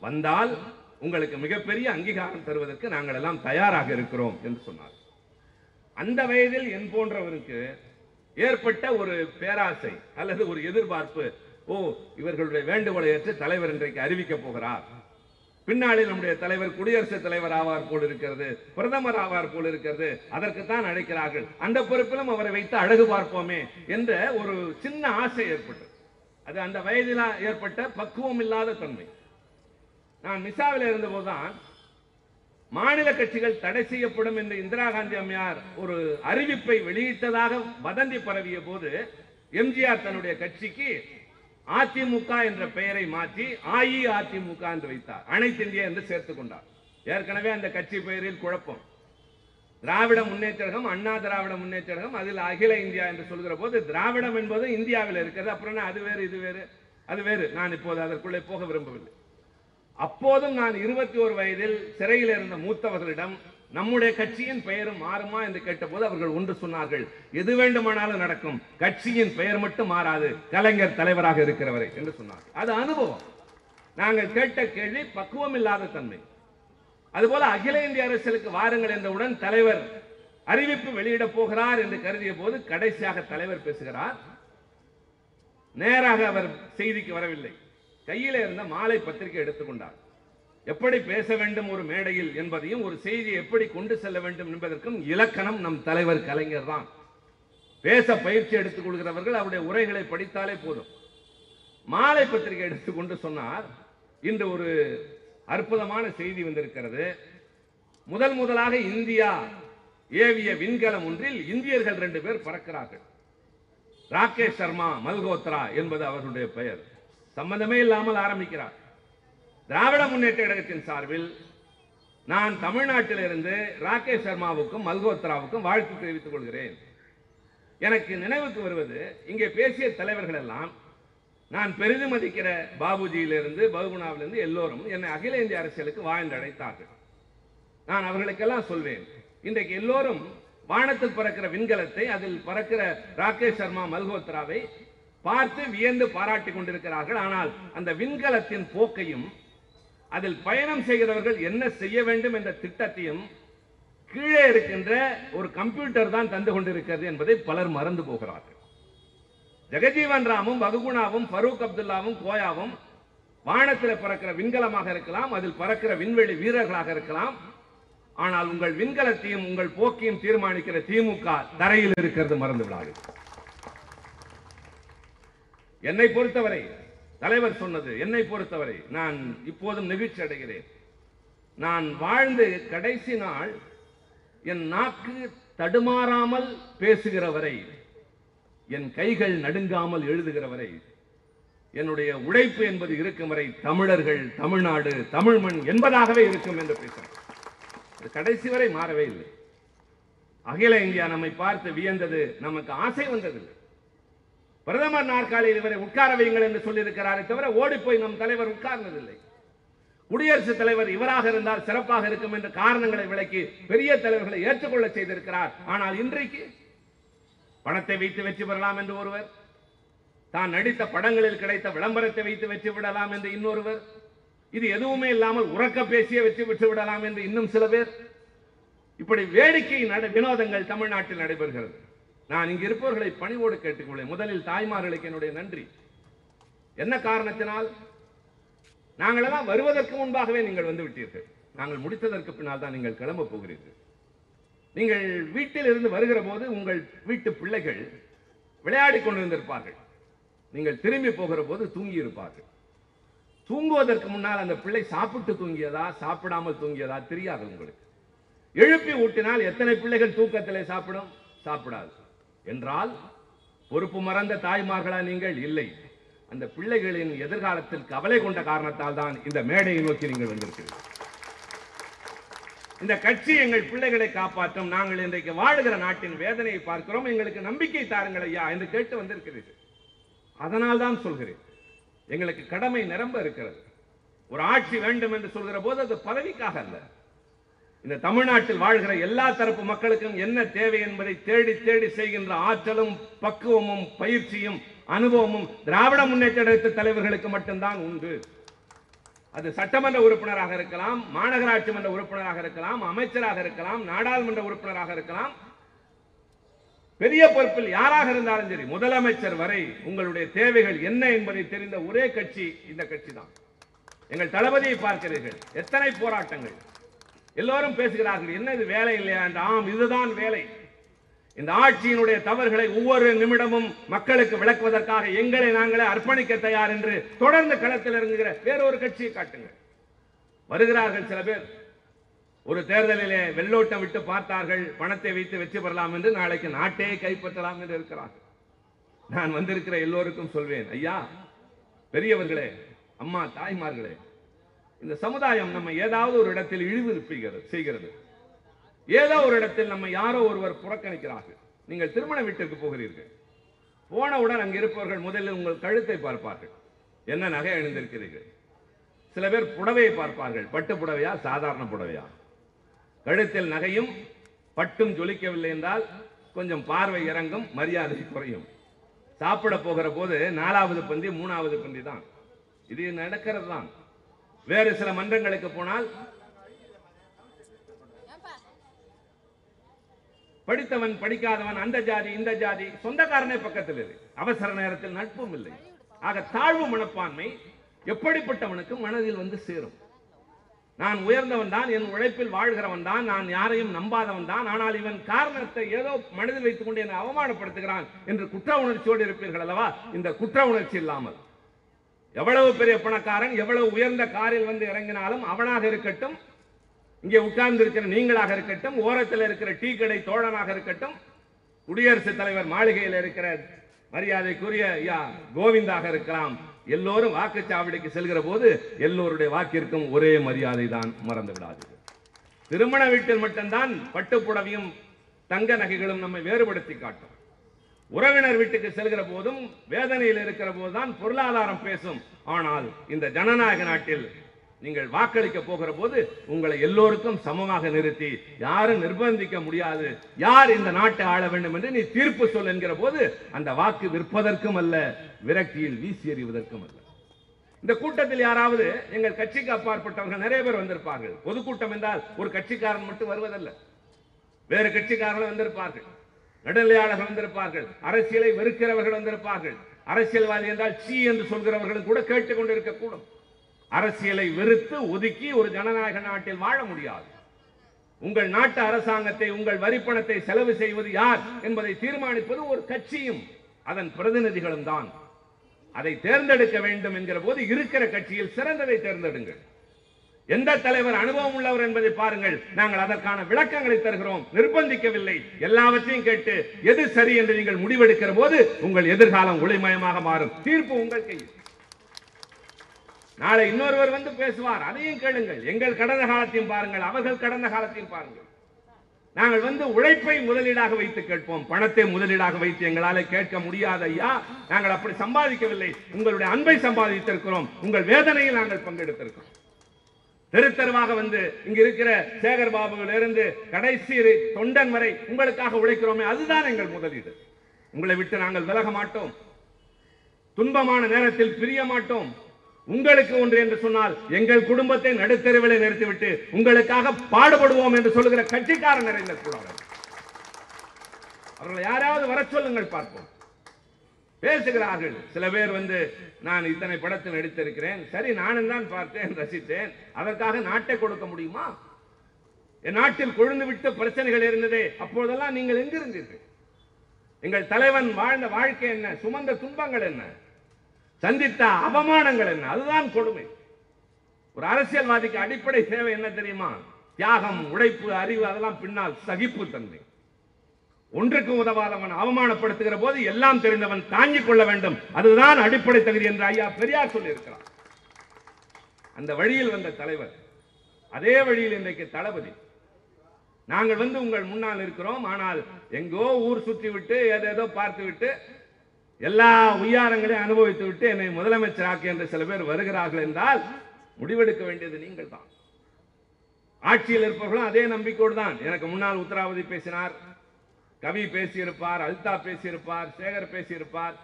[SPEAKER 1] வந்தால் உங்களுக்கு மிகப்பெரிய அங்கீகாரம் தருவதற்கு நாங்கள் எல்லாம் தயாராக இருக்கிறோம் என்று சொன்னார். அந்த வயதில் என் போன்றவருக்கு ஏற்பட்ட ஒரு பேராசை அல்லது ஒரு எதிர்பார்ப்பு ஓ இவர்களுடைய வேண்டுகோளை ஏற்று தலைவர் இன்றைக்கு அறிவிக்கப் போகிறார். பின்னாளில் நம்முடைய தலைவர் குடியரசுத் தலைவர் ஆவார் போல் இருக்கிறது பிரதமர் ஆவார் போல் இருக்கிறது அதற்குத்தான் அழைக்கிறார்கள். அந்த பொறுப்பிலும் அவரை வைத்து அழகு பார்ப்போமே என்ற ஒரு சின்ன ஆசை ஏற்பட்டது. அது அந்த வயதில் ஏற்பட்ட பக்குவம் இல்லாத தன்மை. நான் மிசாவில் இருந்தபோதுதான் மாநில கட்சிகள் தடை செய்யப்படும் என்று இந்திரா காந்தி அம்மையார் ஒரு அறிவிப்பை வெளியிட்டதாக வதந்தி பரவிய போது எம்ஜிஆர் தன்னுடைய கட்சிக்கு அதிமுக என்ற பெயரை மாற்றி அஇஅதிமுக என்று வைத்தார். அனைத்து இந்தியா என்று சேர்த்துக் கொண்டார். ஏற்கனவே அந்த கட்சி பெயரில் குழப்பம். திராவிட முன்னேற்றகம் அண்ணா திராவிட முன்னேற்றகம் அதில் அகில இந்தியா என்று சொல்கிற போது திராவிடம் என்பது இந்தியாவில் இருக்கிறது அப்புறம் அது வேறு இது வேறு அது வேறு. நான் இப்போது அதற்குள்ளே போக விரும்பவில்லை. அப்போதும் நான் இருபத்தி ஒரு வயதில் சிறையில் இருந்த மூத்தவர்களிடம் நம்முடைய கட்சியின் பெயரும் மாறுமா? என்று கேட்டபோது அவர்கள் ஒன்று சொன்னார்கள் எது வேண்டுமானாலும் நடக்கும். கட்சியின் பெயர் மட்டும் மாறாது. கலைஞர் தலைவராக இருக்கிறவரை என்று சொன்னார் அது அனுபவம். நாங்கள் கேட்ட கேள்வி பக்குவம் இல்லாத தன்மை. அதுபோல அகில இந்திய அரசியலுக்கு வாருங்கள் என்றவுடன் தலைவர் அறிவிப்பு வெளியிட போகிறார் என்று கருதிய போது கடைசியாக தலைவர் பேசுகிறார். நேராக அவர் செய்திக்கு வரவில்லை. கையில இருந்த மாலை பத்திரிகை எடுத்துக்கொண்டார். எப்படி பேச வேண்டும் ஒரு மேடையில் என்பதையும் ஒரு செய்தியை எப்படி கொண்டு செல்ல வேண்டும் என்பதற்கும் இலக்கணம் நம் தலைவர் கலைஞர் தான். பேச பயிற்சி எடுத்துக் கொள்கிறவர்கள் அவருடைய உரைகளை படித்தாலே போதும். மாலை பத்திரிகை எடுத்துக்கொண்டு சொன்னார் இன்று ஒரு அற்புதமான செய்தி வந்திருக்கிறது. முதல் முதலாக இந்தியா ஏவிய விண்கலம் ஒன்றில் இந்தியர்கள் ரெண்டு பேர் பறக்கிறார்கள். ராகேஷ் சர்மா மல்கோத்ரா என்பது அவர்களுடைய பெயர். சம்பந்தமே இல்லாமல் ஆரம்பிக்கிறார். திராவிட முன்னேற்ற கழகத்தின் சார்பில் நான் தமிழ்நாட்டிலிருந்து ராகேஷ் சர்மாவுக்கும் மல்கோத்ராவுக்கும் வாழ்த்து தெரிவித்துக் கொள்கிறேன். எனக்கு நினைவுக்கு வருவது இங்கே பேசிய தலைவர்கள் எல்லாம் நான் பெரிதும் மதிக்கிற பாபுஜியிலிருந்து பகுகுணாவிலிருந்து எல்லோரும் என்னை அகில இந்திய அரசியலுக்கு வாழ்ந்து அழைத்தார்கள் நான் அவர்களுக்கெல்லாம் சொல்வேன் இன்றைக்கு எல்லோரும் வானத்தில் பறக்கிற விண்கலத்தை அதில் பறக்கிற ராகேஷ் சர்மா மல்கோத்ராவை பார்த்து வியந்து பாராட்டி கொண்டிருக்கிறார்கள். ஆனால் அந்த விண்கலத்தின் போக்கையும் அதில் பயணம் செய்கிறவர்கள் என்ன செய்ய வேண்டும் என்ற திட்டத்தையும் கீழே இருக்கின்ற ஒரு கம்ப்யூட்டர் தான் தந்து கொண்டிருக்கிறது என்பதை பலர் மறந்து போகிறார்கள். ஜெகஜீவன் ராமும் பகுகுணாவும் ஃபரூக் அப்துல்லாவும் கோயாவும் வானத்தில் பறக்கிற விண்கலமாக இருக்கலாம் அதில் பறக்கிற விண்வெளி வீரர்களாக இருக்கலாம். ஆனால் உங்கள் விண்கலத்தையும் உங்கள் போக்கையும் தீர்மானிக்கிற திமுக தரையில் இருக்கிறது மறந்து விடாது என்னை பொறுத்தவரை தலைவர் சொன்னது என்னை பொறுத்தவரை நான் இப்போதும் நெகிழ்ச்சி அடைகிறேன். நான் வாழ்ந்து கடைசி நாள் என் நாக்கு தடுமாறாமல் பேசுகிற வரை என் கைகள் நடுங்காமல் எழுதுகிற வரை என்னுடைய உழைப்பு என்பது இருக்கும் வரை தமிழர்கள் தமிழ்நாடு தமிழ் மண் என்பதாகவே இருக்கும் என்று பேசுகிறேன். கடைசி வரை மாறவே இல்லை. அகில இந்தியா நம்மை பார்த்து வியந்தது நமக்கு ஆசை வந்ததில்லை. பிரதமர் நாற்காலியில் இவரை உட்கார வையுங்கள் என்று சொல்லியிருக்கிறாரே தவிர ஓடி போய் நம் தலைவர் உட்கார்ந்ததில்லை. குடியரசுத் தலைவர் இவராக இருந்தால் சிறப்பாக இருக்கும் என்ற காரணங்களை விளக்கி பெரிய தலைவர்களை ஏற்றுக்கொள்ள செய்திருக்கிறார். ஆனால் இன்றைக்கு பணத்தை வைத்து வெற்றி பெறலாம் என்று ஒருவர் தான் நடித்த படங்களில் கிடைத்த விளம்பரத்தை வைத்து வெற்றி விடலாம் என்று இன்னொருவர் இது எதுவுமே இல்லாமல் உறக்க பேசிய வெற்றி பெற்று விடலாம் என்று இன்னும் சில பேர். இப்படி வேடிக்கை நட வினோதங்கள் தமிழ்நாட்டில் நடைபெறுகிறது. நான் இங்கு இருப்பவர்களை பணிவோடு கேட்டுக்கொள்வேன். முதலில் தாய்மார்களுக்கு என்னுடைய நன்றி. என்ன காரணத்தினால்? நாங்களெல்லாம் வருவதற்கு முன்பாகவே நீங்கள் வந்து விட்டீர்கள். நாங்கள் முடித்ததற்கு பின்னால் தான் நீங்கள் கிளம்ப போகிறீர்கள். நீங்கள் வீட்டில் இருந்து வருகிற போது உங்கள் வீட்டு பிள்ளைகள் விளையாடி கொண்டிருந்திருப்பார்கள். நீங்கள் திரும்பி போகிற போது தூங்கி இருப்பார்கள் தூங்குவதற்கு முன்னால் அந்த பிள்ளை சாப்பிட்டு தூங்கியதா சாப்பிடாமல் தூங்கியதா தெரியாது உங்களுக்கு. எழுப்பி ஊட்டினால் எத்தனை பிள்ளைகள் தூக்கத்திலே சாப்பிடும்? சாப்பிடாது. என்றால் பொறுப்பு மறந்த தாய்மார்களா நீங்கள்? இல்லை. அந்த பிள்ளைகளின் எதிர்காலத்தில் கவலை கொண்ட காரணத்தால் தான் இந்த மேடையை நோக்கி நீங்கள் வந்திருக்கிறீர்கள். இந்த கட்சி எங்கள் பிள்ளைகளை காப்பாற்றும். நாங்கள் இன்றைக்கு வாழுகிற நாட்டின் வேதனையை பார்க்கிறோம். எங்களுக்கு நம்பிக்கை தாருங்கள் ஐயா என்று கேட்டு வந்திருக்கிறீர்கள். அதனால் தான் சொல்கிறேன். எங்களுக்கு கடமை நிரம்ப இருக்கிறது. ஒரு ஆட்சி வேண்டும் என்று சொல்கிற போது அது பதவிக்காக அல்ல. இந்த தமிழ்நாட்டில் வாழ்கிற எல்லா தரப்பு மக்களுக்கும் என்ன தேவை என்பதை தேடி தேடி செய்கின்ற ஆற்றலும் பக்குவமும் பயிற்சியும் அனுபவமும் திராவிட முன்னேற்ற தலைவர்களுக்கு மட்டும்தான் உண்டு. அது சட்டமன்ற உறுப்பினராக இருக்கலாம் மாநகராட்சி மன்ற உறுப்பினராக இருக்கலாம் அமைச்சராக இருக்கலாம் நாடாளுமன்ற உறுப்பினராக இருக்கலாம். பெரிய பொறுப்பில் யாராக இருந்தாலும் சரி முதலமைச்சர் வரை உங்களுடைய தேவைகள் என்ன என்பதை தெரிந்த ஒரே கட்சி இந்த கட்சி தான் எங்கள் தளபதியை பார்க்கிறீர்கள். எத்தனை போராட்டங்கள்? எல்லோரும் பேசுகிறார்கள் என்ன இது வேலை இல்லையா? என்று. ஆம் இதுதான் வேலை. இந்த ஆட்சியினுடைய தவறுகளை ஒவ்வொரு நிமிடமும் மக்களுக்கு விளக்குவதற்காக எங்களை நாங்களே அர்ப்பணிக்க தயார் என்று தொடர்ந்து களத்தில் இறங்குகிற வேறொரு கட்சியை காட்டுங்கள். வருகிறார்கள் சில பேர். ஒரு தேர்தலிலே வெள்ளோட்டம் விட்டு பார்த்தார்கள் பணத்தை வைத்து வெற்றி பெறலாம் என்று நாளைக்கு நாட்டையே கைப்பற்றலாம் என்று இருக்கிறார்கள். நான் வந்திருக்கிற எல்லோருக்கும் சொல்வேன் ஐயா பெரியவர்களே அம்மா தாய்மார்களே இந்த சமுதாயம் நம்ம ஏதாவது ஒரு இடத்தில் இழிவு செய்கிறது செய்கிறது. ஏதோ ஒரு இடத்தில் நம்ம யாரோ ஒருவர் புறக்கணிக்கிறார்கள். நீங்கள் திருமண வீட்டுக்கு போகிறீர்கள். போனவுடன் அங்கு இருப்பவர்கள் முதலில் உங்கள் கழுத்தை பார்ப்பார்கள். என்ன நகை அணிந்திருக்கிறீர்கள்? சில பேர் புடவையை பார்ப்பார்கள். பட்டு புடவையா சாதாரண புடவையா? கழுத்தில் நகையும் பட்டும் ஜொலிக்கவில்லை என்றால் கொஞ்சம் பார்வை இறங்கும் மரியாதை குறையும். சாப்பிட போகிற போது நாலாவது பந்தி மூணாவது பந்தி தான். இது நடக்கிறது தான் வேறு சில மன்றங்களுக்கு போனால் படித்தவன் படிக்காதவன் அந்த ஜாதி இந்த ஜாதி சொந்தக்காரனே பக்கத்தில் இல்லை அவசர நேரத்தில் நட்பும் இல்லை. ஆக தாழ்வு மனப்பான்மை எப்படிப்பட்டவனுக்கு மனதில் வந்து சேரும்? நான் உயர்ந்தவன் தான் என் உழைப்பில் வாழ்கிறவன் தான் நான் யாரையும் நம்பாதவன் தான் ஆனால் இவன் காரணத்தை ஏதோ மனதில் வைத்துக் கொண்டு என்னை அவமானப்படுத்துகிறான் என்று குற்ற உணர்ச்சியோடு இருப்பீர்கள் அல்லவா? இந்த குற்ற உணர்ச்சி இல்லாமல். எவ்வளவு பெரிய பணக்காரன் எவ்வளவு உயர்ந்த காரில் வந்து இறங்கினாலும் அவனாக இருக்கட்டும் இங்கே உட்கார்ந்து இருக்கிற நீங்களாக இருக்கட்டும் ஓரத்தில் இருக்கிற டீ கடை தோழனாக இருக்கட்டும் குடியரசுத் தலைவர் மாளிகையில் இருக்கிற மரியாதைக்குரிய ஐயா கோவிந்தாக இருக்கலாம். எல்லோரும் வாக்குச்சாவடிக்கு செல்கிற போது எல்லோருடைய வாக்கிற்கும் ஒரே மரியாதை தான் மறந்து விடாது திருமண வீட்டில் மட்டும்தான் பட்டுப்புடவையும் தங்க நகைகளும் நம்மை வேறுபடுத்தி காட்டும். உறவினர் வீட்டுக்கு செல்கிற போதும் வேதனையில் இருக்கிற போதுதான் பொருளாதாரம் பேசும். ஆனால் இந்த ஜனநாயக நாட்டில் நீங்கள் வாக்களிக்க போகிற போது உங்களை எல்லோருக்கும் சமமாக நிறுத்தி யாரும் நிர்பந்திக்க முடியாது. யார் இந்த நாட்டை ஆள வேண்டும் என்று நீ தீர்ப்பு சொல் என்கிற போது அந்த வாக்கு விற்பதற்கும் அல்ல விரக்தியில் வீசி எறிவதற்கும் அல்ல. இந்த கூட்டத்தில் யாராவது எங்கள் கட்சிக்கு அப்பாற்பட்டவர்கள் நிறைய பேர் வந்திருப்பார்கள். பொதுக்கூட்டம் என்றால் ஒரு கட்சிக்காரன் மட்டும் வருவதல்ல. வேறு கட்சிக்காரர்கள் வந்திருப்பார்கள். நடுநிலையாளர்கள் வந்திருப்பார்கள். அரசியலை வெறுக்கிறவர்கள் வந்திருப்பார்கள். அரசியல்வாதி என்றால் சி என்று சொல்கிறவர்களும் கூட கேட்டுக்கொண்டிருக்க கூடும் அரசியலை வெறுத்து ஒதுக்கி ஒரு ஜனநாயக நாட்டில் வாழ முடியாது. உங்கள் நாட்டு அரசாங்கத்தை உங்கள் வரிப்பணத்தை செலவு செய்வது யார் என்பதை தீர்மானிப்பது ஒரு கட்சியும் அதன் பிரதிநிதிகளும் தான். அதை தேர்ந்தெடுக்க வேண்டும் என்கிற போது இருக்கிற கட்சியில் சிறந்ததை தேர்ந்தெடுங்கள். எந்த தலைவர் அனுபவம் உள்ளவர் என்பதை பாருங்கள். நாங்கள் அதற்கான விளக்கங்களை தருகிறோம். நிர்பந்திக்கவில்லை. எல்லாவற்றையும் கேட்டு எது சரி என்று நீங்கள் முடிவெடுக்கிற போது உங்கள் எதிர்காலம் ஒளிமயமாக மாறும். தீர்ப்பு உங்கள் கையில் நாளை இன்னொருவர் வந்து பேசுவார். அதையும் கேளுங்கள். எங்கள் கடந்த காலத்தையும் பாருங்கள். அவர்கள் கடந்த காலத்தையும் பாருங்கள். நாங்கள் வந்து உழைப்பை முதலீடாக வைத்து கேட்போம். பணத்தை முதலீடாக வைத்து எங்களால் கேட்க முடியாது ஐயா. நாங்கள் அப்படி சம்பாதிக்கவில்லை. உங்களுடைய அன்பை சம்பாதித்திருக்கிறோம். உங்கள் வேதனையில் நாங்கள் பங்கெடுத்திருக்கிறோம். தெருத்தருவாக வந்து இங்க இருக்கிற சேகர் பாபுவில் இருந்து கடைசி தொண்டன் வரை உங்களுக்காக உழைக்கிறோமே அதுதான் எங்கள் முதலீடு உங்களை விட்டு நாங்கள் விலக மாட்டோம். துன்பமான நேரத்தில் பிரிய மாட்டோம். உங்களுக்கு ஒன்று என்று சொன்னால் எங்கள் குடும்பத்தை நடுத்தெருவில் நிறுத்திவிட்டு உங்களுக்காக பாடுபடுவோம் என்று சொல்லுகிற கட்சிக்காரன் நிறைந்த கூடாது அவர்களை. யாராவது வர சொல்லுங்கள் பார்ப்போம். பேசுகிறார்கள். சில பேர் வந்து நான் இத்தனை படத்தில் நடித்திருக்கிறேன். சரி நானும் தான் பார்த்தேன் ரசித்தேன். அதற்காக நாட்டை கொடுக்க முடியுமா? என் நாட்டில் கொழுந்து விட்டு பிரச்சனைகள் இருந்ததே. அப்போதெல்லாம் நீங்கள் எங்கிருந்தீர்கள்? எங்கள் தலைவன் வாழ்ந்த வாழ்க்கை என்ன? சுமந்த துன்பங்கள் என்ன? சந்தித்த அவமானங்கள் என்ன? அதுதான் கொடுமை. ஒரு அரசியல்வாதிக்கு அடிப்படை தேவை என்ன தெரியுமா? தியாகம் உழைப்பு அறிவு அதெல்லாம் பின்னால் சகிப்பு தன்மை. ஒன்றுக்கும் உதவாதவன் அவமானப்படுத்துகிற போது எல்லாம் தெரிந்தவன் தாங்கிக் கொள்ள வேண்டும். அதுதான் அடிப்படை தகுதி என்று ஐயா பெரியார் சொல்லியிருக்கிறார். அந்த வழியில் வந்த தலைவர் அதே வழியில் இன்றைக்கு தளபதி. நாங்கள் வந்து உங்கள் முன்னால் இருக்கிறோம் ஆனால் எங்கோ ஊர் சுற்றி விட்டு ஏதேதோ பார்த்து விட்டு எல்லா உய்யாரங்களையும் அனுபவித்து விட்டு என்னை முதலமைச்சராக்கி என்று சில பேர் வருகிறார்கள் என்றால் முடிவெடுக்க வேண்டியது நீங்கள் தான் ஆட்சியில் இருப்பவர்களும் அதே நம்பிக்கையோடு தான் எனக்கு முன்னால் உத்தராவதி பேசினார் கவி பேசியிருப்பார் அல்தா பேசியிருப்பார் சேகர் பேசியிருப்பார்.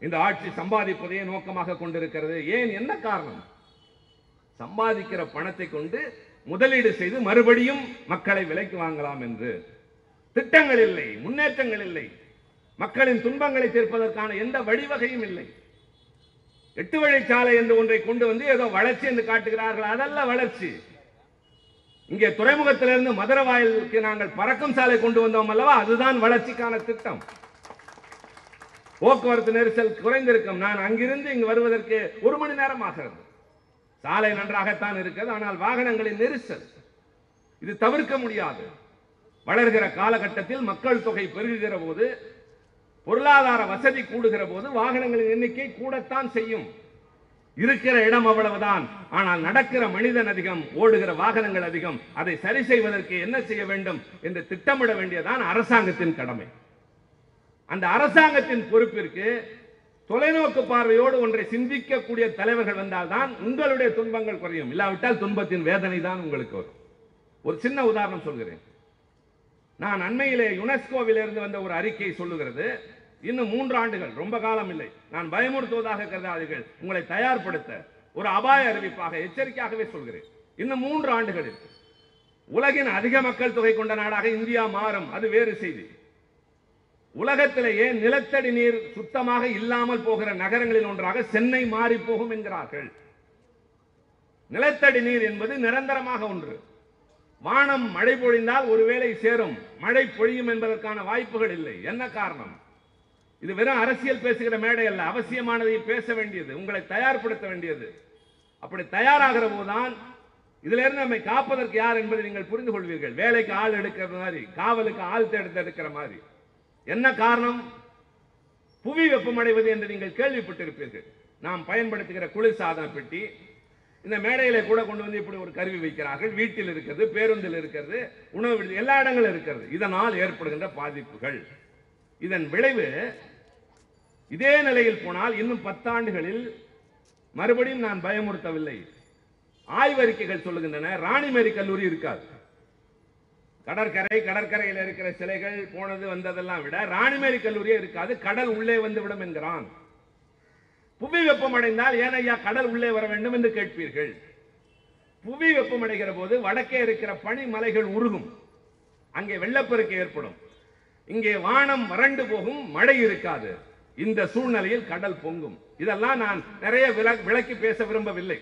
[SPEAKER 1] இந்த ஆட்சி சம்பாதிப்பதையே நோக்கமாக கொண்டிருக்கிறது. ஏன்? என்ன காரணம்? சம்பாதிக்கிற பணத்தை கொண்டு முதலீடு செய்து மறுபடியும் மக்களை விலைக்கு வாங்கலாம் என்று. திட்டங்கள் இல்லை முன்னேற்றங்கள் இல்லை. மக்களின் துன்பங்களை தீர்ப்பதற்கான எந்த வழிவகையும் இல்லை. எட்டு வழிச்சாலை என்று ஒன்றை கொண்டு வந்து ஏதோ வளர்ச்சி என்று காட்டுகிறார்கள். அதல்ல வளர்ச்சி. இங்கே துறைமுகத்திலிருந்து மதுரை வாயிலுக்கு நாங்கள் பறக்கும் சாலை கொண்டு வந்தோம் அல்லவா? அதுதான் வளர்ச்சிக்கான திட்டம். போக்குவரத்து நெரிசல் குறைந்திருக்கும். நான் அங்கிருந்து இங்கு வருவதற்கு ஒரு மணி நேரம் ஆகிறது சாலை நன்றாகத்தான் இருக்கிறது ஆனால் வாகனங்களின் நெரிசல். இது தவிர்க்க முடியாது. வளர்கிற காலகட்டத்தில் மக்கள் தொகை பெருகுகிற போது பொருளாதார வசதி கூடுகிற போது வாகனங்களின் எண்ணிக்கை கூடத்தான் செய்யும். இருக்கிற இடம் அவ்வளவுதான். ஆனால் நடக்கிற மனிதன் அதிகம் ஓடுகிற வாகனங்கள் அதிகம். அதை சரி செய்வதற்கு என்ன செய்ய வேண்டும் என்று திட்டமிட வேண்டியதான் அரசாங்கத்தின் கடமை. அந்த அரசாங்கத்தின் பொறுப்பிற்கு தொலைநோக்கு பார்வையோடு ஒன்றை சிந்திக்கக்கூடிய தலைவர்கள் வந்தால்தான் உங்களுடைய துன்பங்கள் குறையும். இல்லாவிட்டால் துன்பத்தின் வேதனை தான் உங்களுக்கு வரும். ஒரு சின்ன உதாரணம் சொல்கிறேன். நான் அண்மையிலே யுனெஸ்கோவிலிருந்து வந்த ஒரு அறிக்கை சொல்லுகிறது. இன்னும் மூன்று ஆண்டுகள் ரொம்ப காலம் இல்லை. நான் பயமுறுத்துவதாக கருதாதீர்கள். உங்களை தயார்படுத்த ஒரு அபாய அறிவிப்பாக எச்சரிக்கையாகவே சொல்கிறேன். இன்னும் மூன்று ஆண்டுகளில் உலகின் அதிக மக்கள் தொகை கொண்ட நாடாக இந்தியா மாறும். அது வேறு செய்தி. உலகத்திலேயே நிலத்தடி நீர் சுத்தமாக இல்லாமல் போகிற நகரங்களில் ஒன்றாக சென்னை மாறி போகும் என்கிறார்கள்? நிலத்தடி நீர் என்பது நிரந்தரமாக ஒன்று. வானம் மழை பொழிந்தால் ஒருவேளை சேரும். மழை பொழியும் என்பதற்கான வாய்ப்புகள் இல்லை. என்ன காரணம்? இது வெறும் அரசியல் பேசுகிற மேடை அல்ல. அவசியமானதை பேச வேண்டியது உங்களை தயார்படுத்த வேண்டியது. அப்படி தயாராகிற போதுதான் இதுல இருந்து நம்மை காப்பதற்கு யார் என்பதை நீங்கள் புரிந்து கொள்வீர்கள். வேலைக்கு ஆள் எடுக்கிற மாதிரி காவலுக்கு ஆள் தேடுத்து எடுக்கிற மாதிரி. என்ன காரணம்? புவி வெப்பமடைவது என்று நீங்கள் கேள்விப்பட்டிருப்பீர்கள். நாம் பயன்படுத்துகிற குளிர் சாதன பெட்டி இந்த மேடையில கூட கொண்டு வந்து இப்படி ஒரு கருவி வைக்கிறார்கள். வீட்டில் இருக்கிறது பேருந்தில் இருக்கிறது உணவு எல்லா இடங்களும் இருக்கிறது. இதனால் ஏற்படுகின்ற பாதிப்புகள். இதன் விளைவு இதே நிலையில் போனால் இன்னும் பத்தாண்டுகளில் மறுபடியும் நான் பயமுறுத்தவில்லை. ஆய்வறிக்கைகள் சொல்லுகின்றன ராணிமேரி கல்லூரி இருக்காது. கடற்கரை கடற்கரையில் இருக்கிற சிலைகள் போனது வந்ததெல்லாம் விட ராணிமேரி கல்லூரியே இருக்காது கடல் உள்ளே வந்து விடும் என்கிறான். புவி வெப்பமடைந்தால் ஏன் ஐயா கடல் உள்ளே வர வேண்டும்? என்று கேட்பீர்கள். புவி வெப்பமடைகிற போது வடக்கே இருக்கிற பனிமலைகள் உருகும். அங்கே வெள்ளப்பெருக்கு ஏற்படும். இங்கே வானம் வறண்டு போகும் மழை இருக்காது. இந்த சூழ்நிலையில் கடல் பொங்கும். இதெல்லாம் நான் நிறைய விளக்கி பேச விரும்பவில்லை.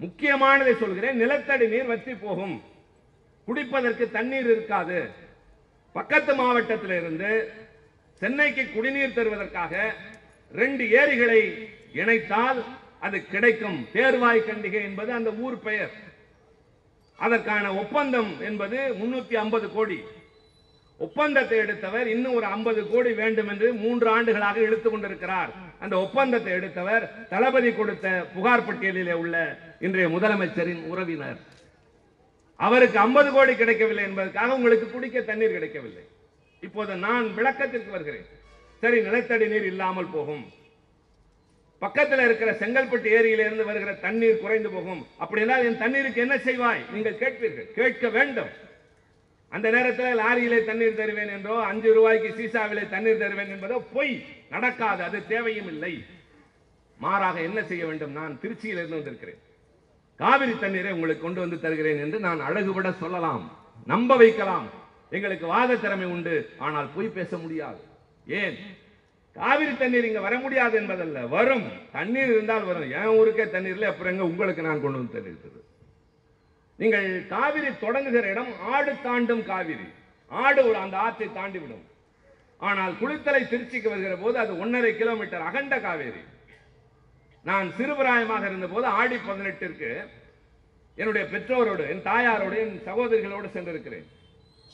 [SPEAKER 1] முக்கியமானதை சொல்கிறேன். நிலத்தடி நீர் வற்றி போகும். குடிப்பதற்கு தண்ணீர் இருக்காது. பக்கத்து மாவட்டத்தில் இருந்து சென்னைக்கு குடிநீர் தருவதற்காக ரெண்டு ஏரிகளை இணைத்தால் அது கிடைக்கும். தேர்வாய் கண்டிகை என்பது அந்த ஊர் பெயர். அதற்கான ஒப்பந்தம் என்பது முன்னூத்தி ஐம்பது கோடி. ஒப்பந்தத்தை எடுத்தவர் இன்னும் ஒரு 50 கோடி வேண்டும் என்று மூன்று ஆண்டுகளாக இழுத்துக் கொண்டிருக்கிறார். அந்த ஒப்பந்தத்தை எடுத்தவர் தளபதி கொடுத்த புகார் பட்டியலிலே உள்ள இன்றைய முதலமைச்சரின் உறவினர். அவருக்கு 50 கோடி கிடைக்கவில்லை என்பதற்காக உங்களுக்கு குடிக்க தண்ணீர் கிடைக்கவில்லை. இப்போது நான் விளக்கத்திற்கு வருகிறேன். சரி நிலத்தடி நீர் இல்லாமல் போகும். பக்கத்தில் இருக்கிற செங்கல்பட்டு ஏரியிலிருந்து வருகிற தண்ணீர் குறைந்து போகும். அப்படின்னா என் தண்ணீருக்கு என்ன செய்வாய்? நீங்கள் கேட்பீர்கள். கேட்க வேண்டும். அந்த நேரத்தில் லாரியிலே தண்ணீர் தருவேன் என்றோ அஞ்சு ரூபாய்க்கு சீசாவிலே தண்ணீர் தருவேன் என்பதோ பொய் நடக்காது அது தேவையும் இல்லை. மாறாக என்ன செய்ய வேண்டும்? நான் திருச்சியில் இருந்து வந்திருக்கிறேன். காவிரி தண்ணீரை உங்களுக்கு கொண்டு வந்து தருகிறேன் என்று நான் அழகுபட சொல்லலாம். நம்ப வைக்கலாம். எங்களுக்கு வாத திறமை உண்டு. ஆனால் பொய் பேச முடியாது. ஏன்? காவிரி தண்ணீர் இங்க வர முடியாது என்பதல்ல. வரும். தண்ணீர் இருந்தால் வரும். என் ஊருக்கே தண்ணீர் இல்லை அப்புறம் எங்க உங்களுக்கு நான் கொண்டு வந்து தண்ணீர் தருவேன். நீங்கள் காவிரி தொடங்குகிற இடம் ஆடு தாண்டும் காவிரி. ஆடு ஒரு அந்த ஆற்றை தாண்டி விடும் ஆனால் குளித்தலை திருச்சிக்கு வருகிற போது அது ஒன்றரை கிலோமீட்டர் அகண்ட காவேரி. நான் சிறுபிராயமாக இருந்தபோது ஆடி பதினெட்டிற்கு என்னுடைய பெற்றோரோடு என் தாயாரோடு என் சகோதரிகளோடு சென்றிருக்கிறேன்.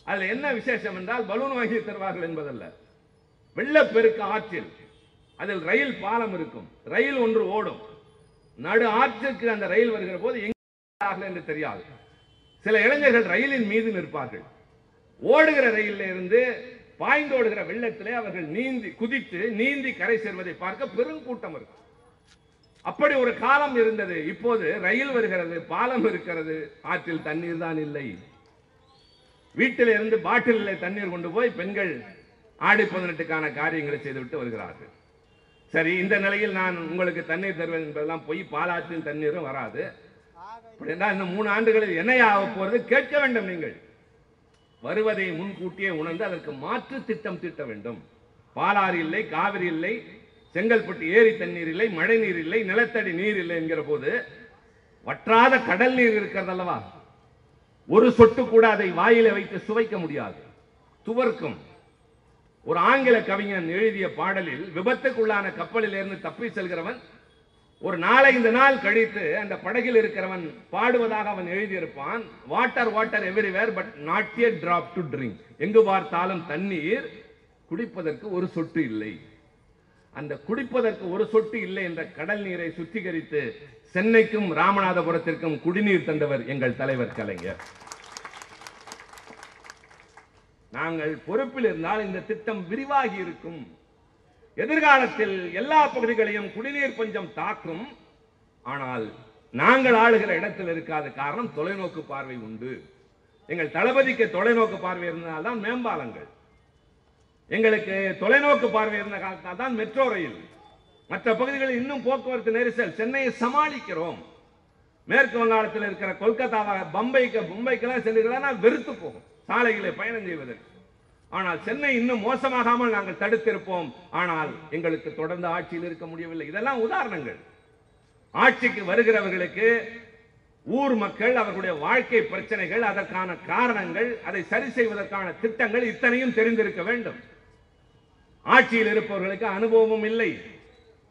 [SPEAKER 1] அதுல என்ன விசேஷம் என்றால் பலூன் வாங்கி தருவார்கள் என்பதல்ல. வெள்ளப்பெருக்கு ஆற்றில் அதில் ரயில் பாலம் இருக்கும். ரயில் ஒன்று ஓடும். நடு ஆற்றுக்கு அந்த ரயில் வருகிற போது ஆகல என்று தெரியாது. சில இளைஞர்கள் ரயிலின் மீது நிற்பார்கள். ஓடுகிற ரயிலில் இருந்து பாய்ந்தோடுகிற வெள்ளத்திலே அவர்கள் நீந்தி குதித்து நீந்தி கரை சேர்வதை பார்க்க பெரும் கூட்டம் இருக்கும் அப்படி ஒரு காலம் இருந்தது. இப்போது ரயில் வருகிறது பாலம் இருக்கிறது. ஆற்றில் தண்ணீர் தான் இல்லை. வீட்டில் இருந்து பாட்டிலில் தண்ணீர் கொண்டு போய் பெண்கள் ஆடி பதினெட்டுக்கான காரியங்களை செய்துவிட்டு வருகிறார்கள். சரி இந்த நிலையில் நான் உங்களுக்கு தண்ணீர் தருவேன் என்பதெல்லாம் போய். பாலாற்றின் தண்ணீரும் வராது. அப்படி என்றால் மூணு ஆண்டுகளில் என்ன ஆக போறது கேட்க வேண்டும் நீங்கள். வருவதை முன்கூட்டியே உணர்ந்து அதற்கு மாற்று திட்டம் தீட்ட வேண்டும். பாலாறு இல்லை காவிரி இல்லை செங்கல்பட்டு ஏரி தண்ணீர் இல்லை மழை நீர் இல்லை நிலத்தடி நீர் இல்லை என்கிற போது வற்றாத கடல் நீர் இருக்கிறது அல்லவா? ஒரு சொட்டு கூட அதை வாயில வைத்து சுவைக்க முடியாது. துவர்க்கும். ஒரு ஆங்கில கவிஞன் எழுதிய பாடலில் விபத்துக்குள்ளான கப்பலில் இருந்து தப்பி செல்கிறவன் ஒரு நாலஞ்சு நாள் கழித்து அந்த படகில் இருக்கிறவன் பாடுவதாக அவன் எழுதியிருப்பான். Water water everywhere but not a drop to drink எங்கு பார்த்தாலும் தண்ணீர் குடிப்பதற்கு ஒரு சொட்டு இல்லை. அந்த குடிப்பதற்கு ஒரு சொட்டு இல்லை என்ற கடல் நீரை சுத்திகரித்து சென்னைக்கும் ராமநாதபுரத்திற்கும் குடிநீர் தந்தவர் எங்கள் தலைவர் கலைஞர். நாங்கள் பொறுப்பில் இருந்தால் இந்த திட்டம் விரிவாகி இருக்கும். எதிர்காலத்தில் எல்லா பகுதிகளையும் குடிநீர் பஞ்சம் தாக்கும். ஆனால் நாங்கள் ஆளுகிற இடத்தில் இருக்காத காரணம் தொலைநோக்கு பார்வை உண்டு. எங்கள் தளபதிக்கு தொலைநோக்கு பார்வை இருந்ததால்தான் மேம்பாலங்கள். எங்களுக்கு தொலைநோக்கு பார்வை இருந்த காலத்தால் தான் மெட்ரோ ரயில். மற்ற பகுதிகளில் இன்னும் போக்குவரத்து நெரிசல். சென்னையை சமாளிக்கிறோம். மேற்கு வங்காளத்தில் இருக்கிற கொல்கத்தாவாக பம்பைக்கு மும்பைக்கெல்லாம் செல்லுகிறதா வெறுத்து போகும். சாலைகளை பயணம் செய்வதற்கு. ஆனால் சென்னை இன்னும் மோசமாகாமல் நாங்கள் தடுத்திருப்போம். ஆனால் எங்களுக்கு தொடர்ந்து ஆட்சியில் இருக்க முடியவில்லை. இதெல்லாம் உதாரணங்கள். ஆட்சிக்கு வருகிறவர்களுக்கு ஊர் மக்கள் அவர்களுடைய வாழ்க்கை பிரச்சனைகள் அதற்கான காரணங்கள் அதை சரி செய்வதற்கான திட்டங்கள் இத்தனையும் தெரிந்திருக்க வேண்டும். ஆட்சியில் இருப்பவர்களுக்கு அனுபவமும் இல்லை.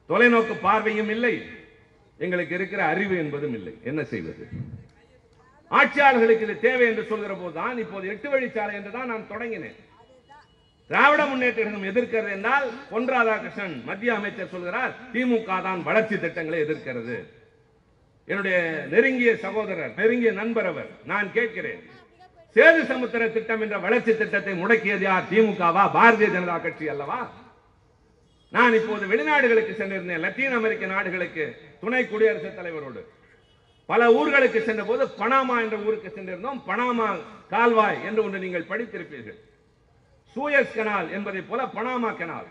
[SPEAKER 1] தொலைநோக்கு பார்வையும் இல்லை. எங்களுக்கு இருக்கிற அறிவு என்பதும் இல்லை. என்ன செய்வது? ஆட்சியாளர்களுக்கு இது தேவை என்று சொல்கிற போதுதான் இப்போது எட்டு வழிச்சாலை என்று தான் நான் தொடங்கினேன். திராவிட முன்னேற்ற கழகம் எதிர்க்கிறது என்றால் பொன் ராதாகிருஷ்ணன் மத்திய அமைச்சர் சொல்கிறார் திமுக தான் வளர்ச்சி திட்டங்களை எதிர்க்கிறது. என்னுடைய நெருங்கிய சகோதரர் நெருங்கிய நண்பர் அவர் நான் கேட்கிறேன் சேது சமுத்திர திட்டம் என்ற வளர்ச்சி திட்டத்தை முடக்கியது யார் திமுகவா பாரதிய ஜனதா கட்சி அல்லவா? நான் இப்போது வெளிநாடுகளுக்கு சென்றிருந்தேன் லத்தீன் அமெரிக்க நாடுகளுக்கு துணை குடியரசுத் தலைவரோடு. பல ஊர்களுக்கு சென்ற போது பனாமா என்ற ஊருக்கு சென்றிருந்தோம் பனாமா கால்வாய் என்று ஒன்று நீங்கள் படித்திருப்பீர்கள். சூயஸ் கனால் என்பதை போல பனாமா கனால்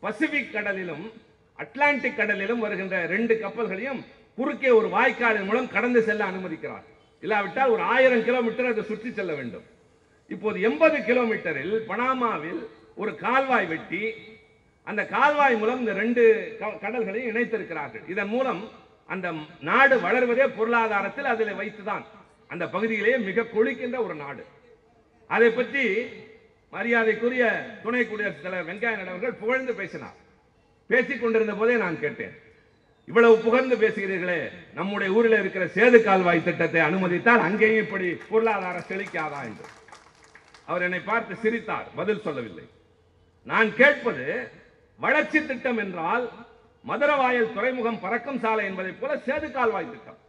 [SPEAKER 1] பசிபிக் கடலிலும் அட்லாண்டிக் கடலிலும் வருகின்ற ரெண்டு கப்பல்களையும் குறுக்கே ஒரு வாய்க்காலின் மூலம் கடந்து செல்ல அனுமதிக்கிறார். இல்லாவிட்டால் ஒரு ஆயிரம் கிலோமீட்டர் அதை சுற்றி செல்ல வேண்டும். இப்போது எண்பது கிலோமீட்டரில் பனாமாவில் ஒரு கால்வாய் வெட்டி அந்த கால்வாய் மூலம் இந்த ரெண்டு க- கடல்களையும் இணைத்திருக்கிறார்கள். இதன் மூலம் அந்த நாடு வளர்வதே பொருளாதாரத்தில் அதில் வைத்துதான். அந்த பகுதியிலேயே மிக கொழிக்கின்ற ஒரு நாடு. அதை பற்றி மரியாதைக்குரிய துணை குடியரசுத் தலைவர் வெங்கையா நாயுடு அவர்கள் புகழ்ந்து பேசினார். பேசிக் கொண்டிருந்த போதே நான் கேட்டேன். இவ்வளவு புகழ்ந்து பேசுகிறீர்களே நம்முடைய ஊரில் இருக்கிற சேது கால்வாய் திட்டத்தை அனுமதித்தால் அங்கேயும் இப்படி பொருளாதார செழிக்காதா என்று. அவர் என்னை பார்த்து சிரித்தார் பதில் சொல்லவில்லை. நான் கேட்பது வளர்ச்சி திட்டம் என்றால் மதுரவாயல் துறைமுகம் பறக்கும் சாலை என்பதைப் போல சேது கால்வாய் திட்டம்.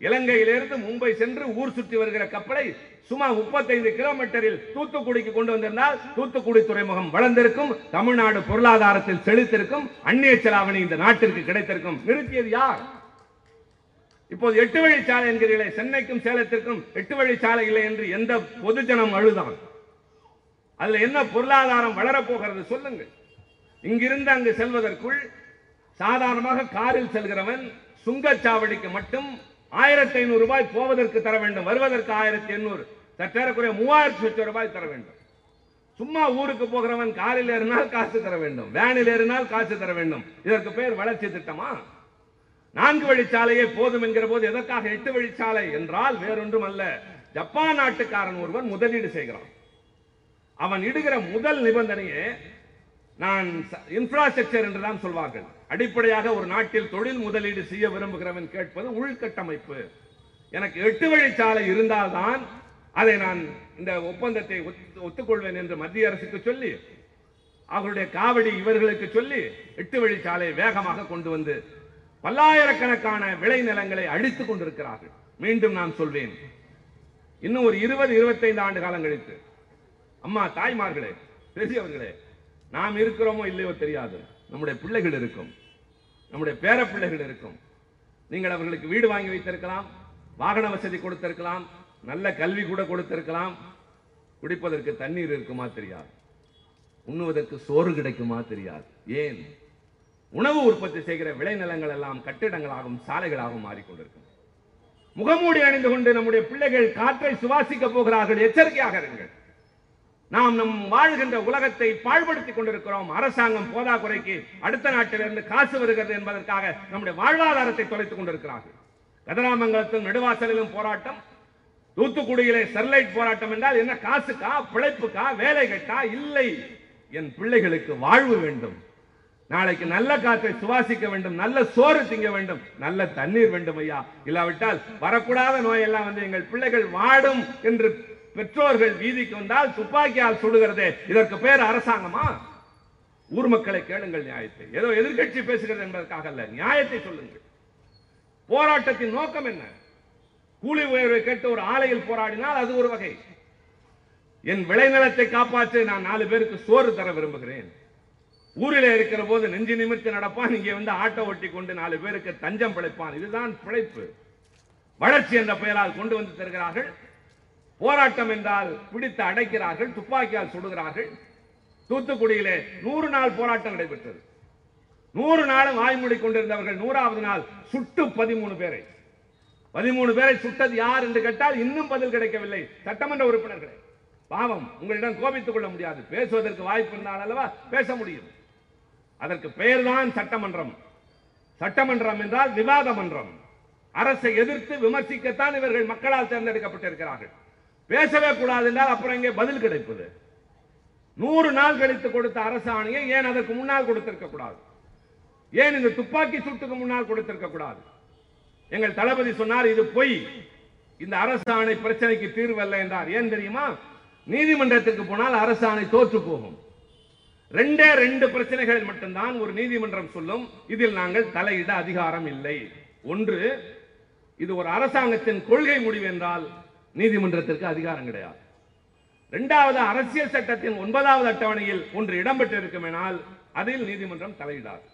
[SPEAKER 1] இலங்கையிலிருந்து மும்பை சென்று ஊர் சுற்றி வருகிற கப்பலை சுமார் 35 கிலோமீட்டரில் தூத்துக்குடிக்கு கொண்டு வந்திருந்தால் தூத்துக்குடி துறைமுகம் வளர்ந்திருக்கும் தமிழ்நாடு பொருளாதாரத்தில் செழித்திருக்கும் அந்நிய செலாவணி இந்த நாட்டிற்கு கிடைத்திருக்கும். நிறுத்தியது யார்? இப்போது எட்டு வழிச்சாலை என்கிறீர்களே சென்னைக்கும் சேலத்திற்கும் எட்டு வழிச்சாலை இல்லை என்று எந்த பொதுஜனம் அழுதான்? அதுல என்ன பொருளாதாரம் வளரப்போகிறது சொல்லுங்கள். இங்கிருந்து அங்கு செல்வதற்குள் சாதாரணமாக காரில் செல்கிறவன் சுங்கச்சாவடிக்கு மட்டும் ஆயிரத்தி ஐநூறு ரூபாய் போவதற்கு தர வேண்டும். வருவதற்கு ஆயிரத்தி எண்ணூறு சற்றேறக்குறைய மூவாயிரத்தி லட்சம் ரூபாய் தர வேண்டும். சும்மா ஊருக்கு போகிறவன் காலில் ஏறினால் காசு தர வேண்டும். வேனில் ஏறினால் காசு தர வேண்டும். இதற்கு பேர் வளர்ச்சி திட்டமா? நான்கு வழிச்சாலையே போதும் என்கிற போது எதற்காக எட்டு வழிச்சாலை என்றால் வேறொன்றும் அல்ல. ஜப்பான் நாட்டுக்காரன் ஒருவன் முதலீடு செய்கிறான். அவன் இடுகிற முதல் நிபந்தனையே நான் இன்ஃப்ராஸ்ட்ரக்சர் என்றுதான் சொல்வார்கள். அடிப்படையாக ஒரு நாட்டில் தொழில் முதலீடு செய்ய விரும்புகிறவன் கேட்பது உள்கட்டமைப்பு. எனக்கு எட்டு வழிச்சாலை இருந்தால்தான் அதை நான் இந்த ஒப்பந்தத்தை ஒத்துக்கொள்வேன் என்று மத்திய அரசுக்கு சொல்லி அவருடைய காவடி இவர்களுக்கு சொல்லி எட்டு வழிச்சாலை வேகமாக கொண்டு வந்து பல்லாயிரக்கணக்கான விளைநிலங்களை அழித்துக் கொண்டிருக்கிறார்கள். மீண்டும் நான் சொல்வேன். இன்னும் ஒரு இருபது இருபத்தைந்து ஆண்டு காலம் கழித்து. அம்மா தாய்மார்களே பெரியவர்களே நாம் இருக்கிறோமோ இல்லையோ தெரியாது. நம்முடைய பிள்ளைகள் இருக்கும். நம்முடைய பேர பிள்ளைகள் இருக்கும். நீங்கள் அவர்களுக்கு வீடு வாங்கி வைத்திருக்கலாம் வாகன வசதி கொடுத்திருக்கலாம் நல்ல கல்வி கூட கொடுத்திருக்கலாம். குடிப்பதற்கு தண்ணீர் இருக்குமா தெரியாது. உண்ணுவதற்கு சோறு கிடைக்குமா தெரியாது. ஏன்? உணவு உற்பத்தி செய்கிற விளைநிலங்கள் எல்லாம் கட்டிடங்களாகவும் சாலைகளாகவும் மாறிக்கொண்டிருக்கும். முகமூடி அணிந்து கொண்டு நம்முடைய பிள்ளைகள் காற்றை சுவாசிக்க போகிறார்கள். எச்சரிக்கையாக இருங்கள். நாம் நம் வாழ்கின்ற உலகத்தை பாழ்படுத்திக் கொண்டிருக்கிறோம். அரசாங்கம் போதாக்குறைக்கு அடுத்த நாட்டிலிருந்து காசு வருகிறது என்பதற்காக நம்முடைய வாழ்வாதாரத்தை தொலைத்துக் கொண்டிருக்கிறார்கள். கதராமங்கலத்திலும் நெடுவாசலிலும் போராட்டம் தூத்துக்குடியிலே ஸ்டெர்லைட் போராட்டம் என்றால் என்ன? காசுக்கா பிழைப்புக்கா வேலை கட்டா இல்லை. என் பிள்ளைகளுக்கு வாழ்வு வேண்டும். நாளைக்கு நல்ல காற்றை சுவாசிக்க வேண்டும் நல்ல சோறு திங்க வேண்டும் நல்ல தண்ணீர் வேண்டும் ஐயா. இல்லாவிட்டால் வரக்கூடாத நோயெல்லாம் வந்து எங்கள் பிள்ளைகள் வாடும் என்று பெற்றோர்கள் வீதிக்கு வந்தால் துப்பாக்கியால் சுடுகிறதே. இதற்கு பேர் அரசாங்கமா? ஊர் மக்களை கேளுங்கள் நியாயத்தை. ஏதோ எதிர்க்கட்சி பேசுகிறது என்பதற்காக அல்ல. நியாயத்தை சொல்லுங்கள். போராட்டத்தின் நோக்கம் என்ன? கூலி உயர்வை கேட்டு ஒரு ஆலையில் போராடினால் அது ஒரு வகை. என் விளைநிலத்தை காப்பாற்ற நான் நாலு பேருக்கு சோறு தர விரும்புகிறேன். ஊரில் இருக்கிற போது நெஞ்சு நிமிர்த்தி நடப்பான். இங்கே வந்து ஆட்டோ ஒட்டி கொண்டு நாலு பேருக்கு தஞ்சம் பிழைப்பான். இதுதான் பிழைப்பு. வளர்ச்சி என்ற பெயரால் கொண்டு வந்து தருகிறார்கள். போராட்டம் என்றால் பிடித்து அடைக்கிறார்கள் துப்பாக்கியால் சுடுகிறார்கள். தூத்துக்குடியிலே நூறு நாள் போராட்டம் நடைபெற்றது. நூறு நாளும் வாய்மூடி கொண்டிருந்தவர்கள் நூறாவது நாள் சுட்டு பதிமூணு பேரை. பதிமூணு பேரை சுட்டது யார் என்று கேட்டால் இன்னும் பதில் கிடைக்கவில்லை. சட்டமன்ற உறுப்பினர்களே பாவம் உங்களிடம் கோபித்துக் கொள்ள முடியாது. பேசுவதற்கு வாய்ப்பு இருந்தால் அல்லவா? பேச முடியும். அதற்கு பெயர்தான் சட்டமன்றம். சட்டமன்றம் என்றால் விவாத மன்றம் அரசை எதிர்த்து விமர்சிக்கத்தான் இவர்கள் மக்களால் தேர்ந்தெடுக்கப்பட்டிருக்கிறார்கள். பேசவே கூடாது என்றால் அப்புறம் இங்கே பதில் கிடைப்பது? நூறு நாள் கழித்து கொடுத்த அரசாணையை ஏன் அதற்கு முன்னால் கொடுத்திருக்க கூடாது? ஏன் இந்த துப்பாக்கி சூட்டுக்கு முன்னால் கொடுத்திருக்க கூடாது? எங்கள் தளபதி சொன்னார் இது பொய். இந்த அரசாணை பிரச்சனைக்கு தீர்வு அல்ல என்றார். ஏன் தெரியுமா? நீதிமன்றத்திற்கு போனால் அரசாணை தோற்று போகும். ரெண்டே ரெண்டு பிரச்சனைகள் மட்டும்தான் ஒரு நீதிமன்றம் சொல்லும். இதில் நாங்கள் தலையிட அதிகாரம் இல்லை. ஒன்று இது ஒரு அரசாங்கத்தின் கொள்கை முடிவு என்றால் நீதிமன்றத்திற்கு அதிகாரம் கிடையாது. இரண்டாவது அரசியல் சட்டத்தின் ஒன்பதாவது அட்டவணையில் ஒன்று இடம்பெற்றிருக்குமெனால் அதில் நீதிமன்றம் தலையிடாது.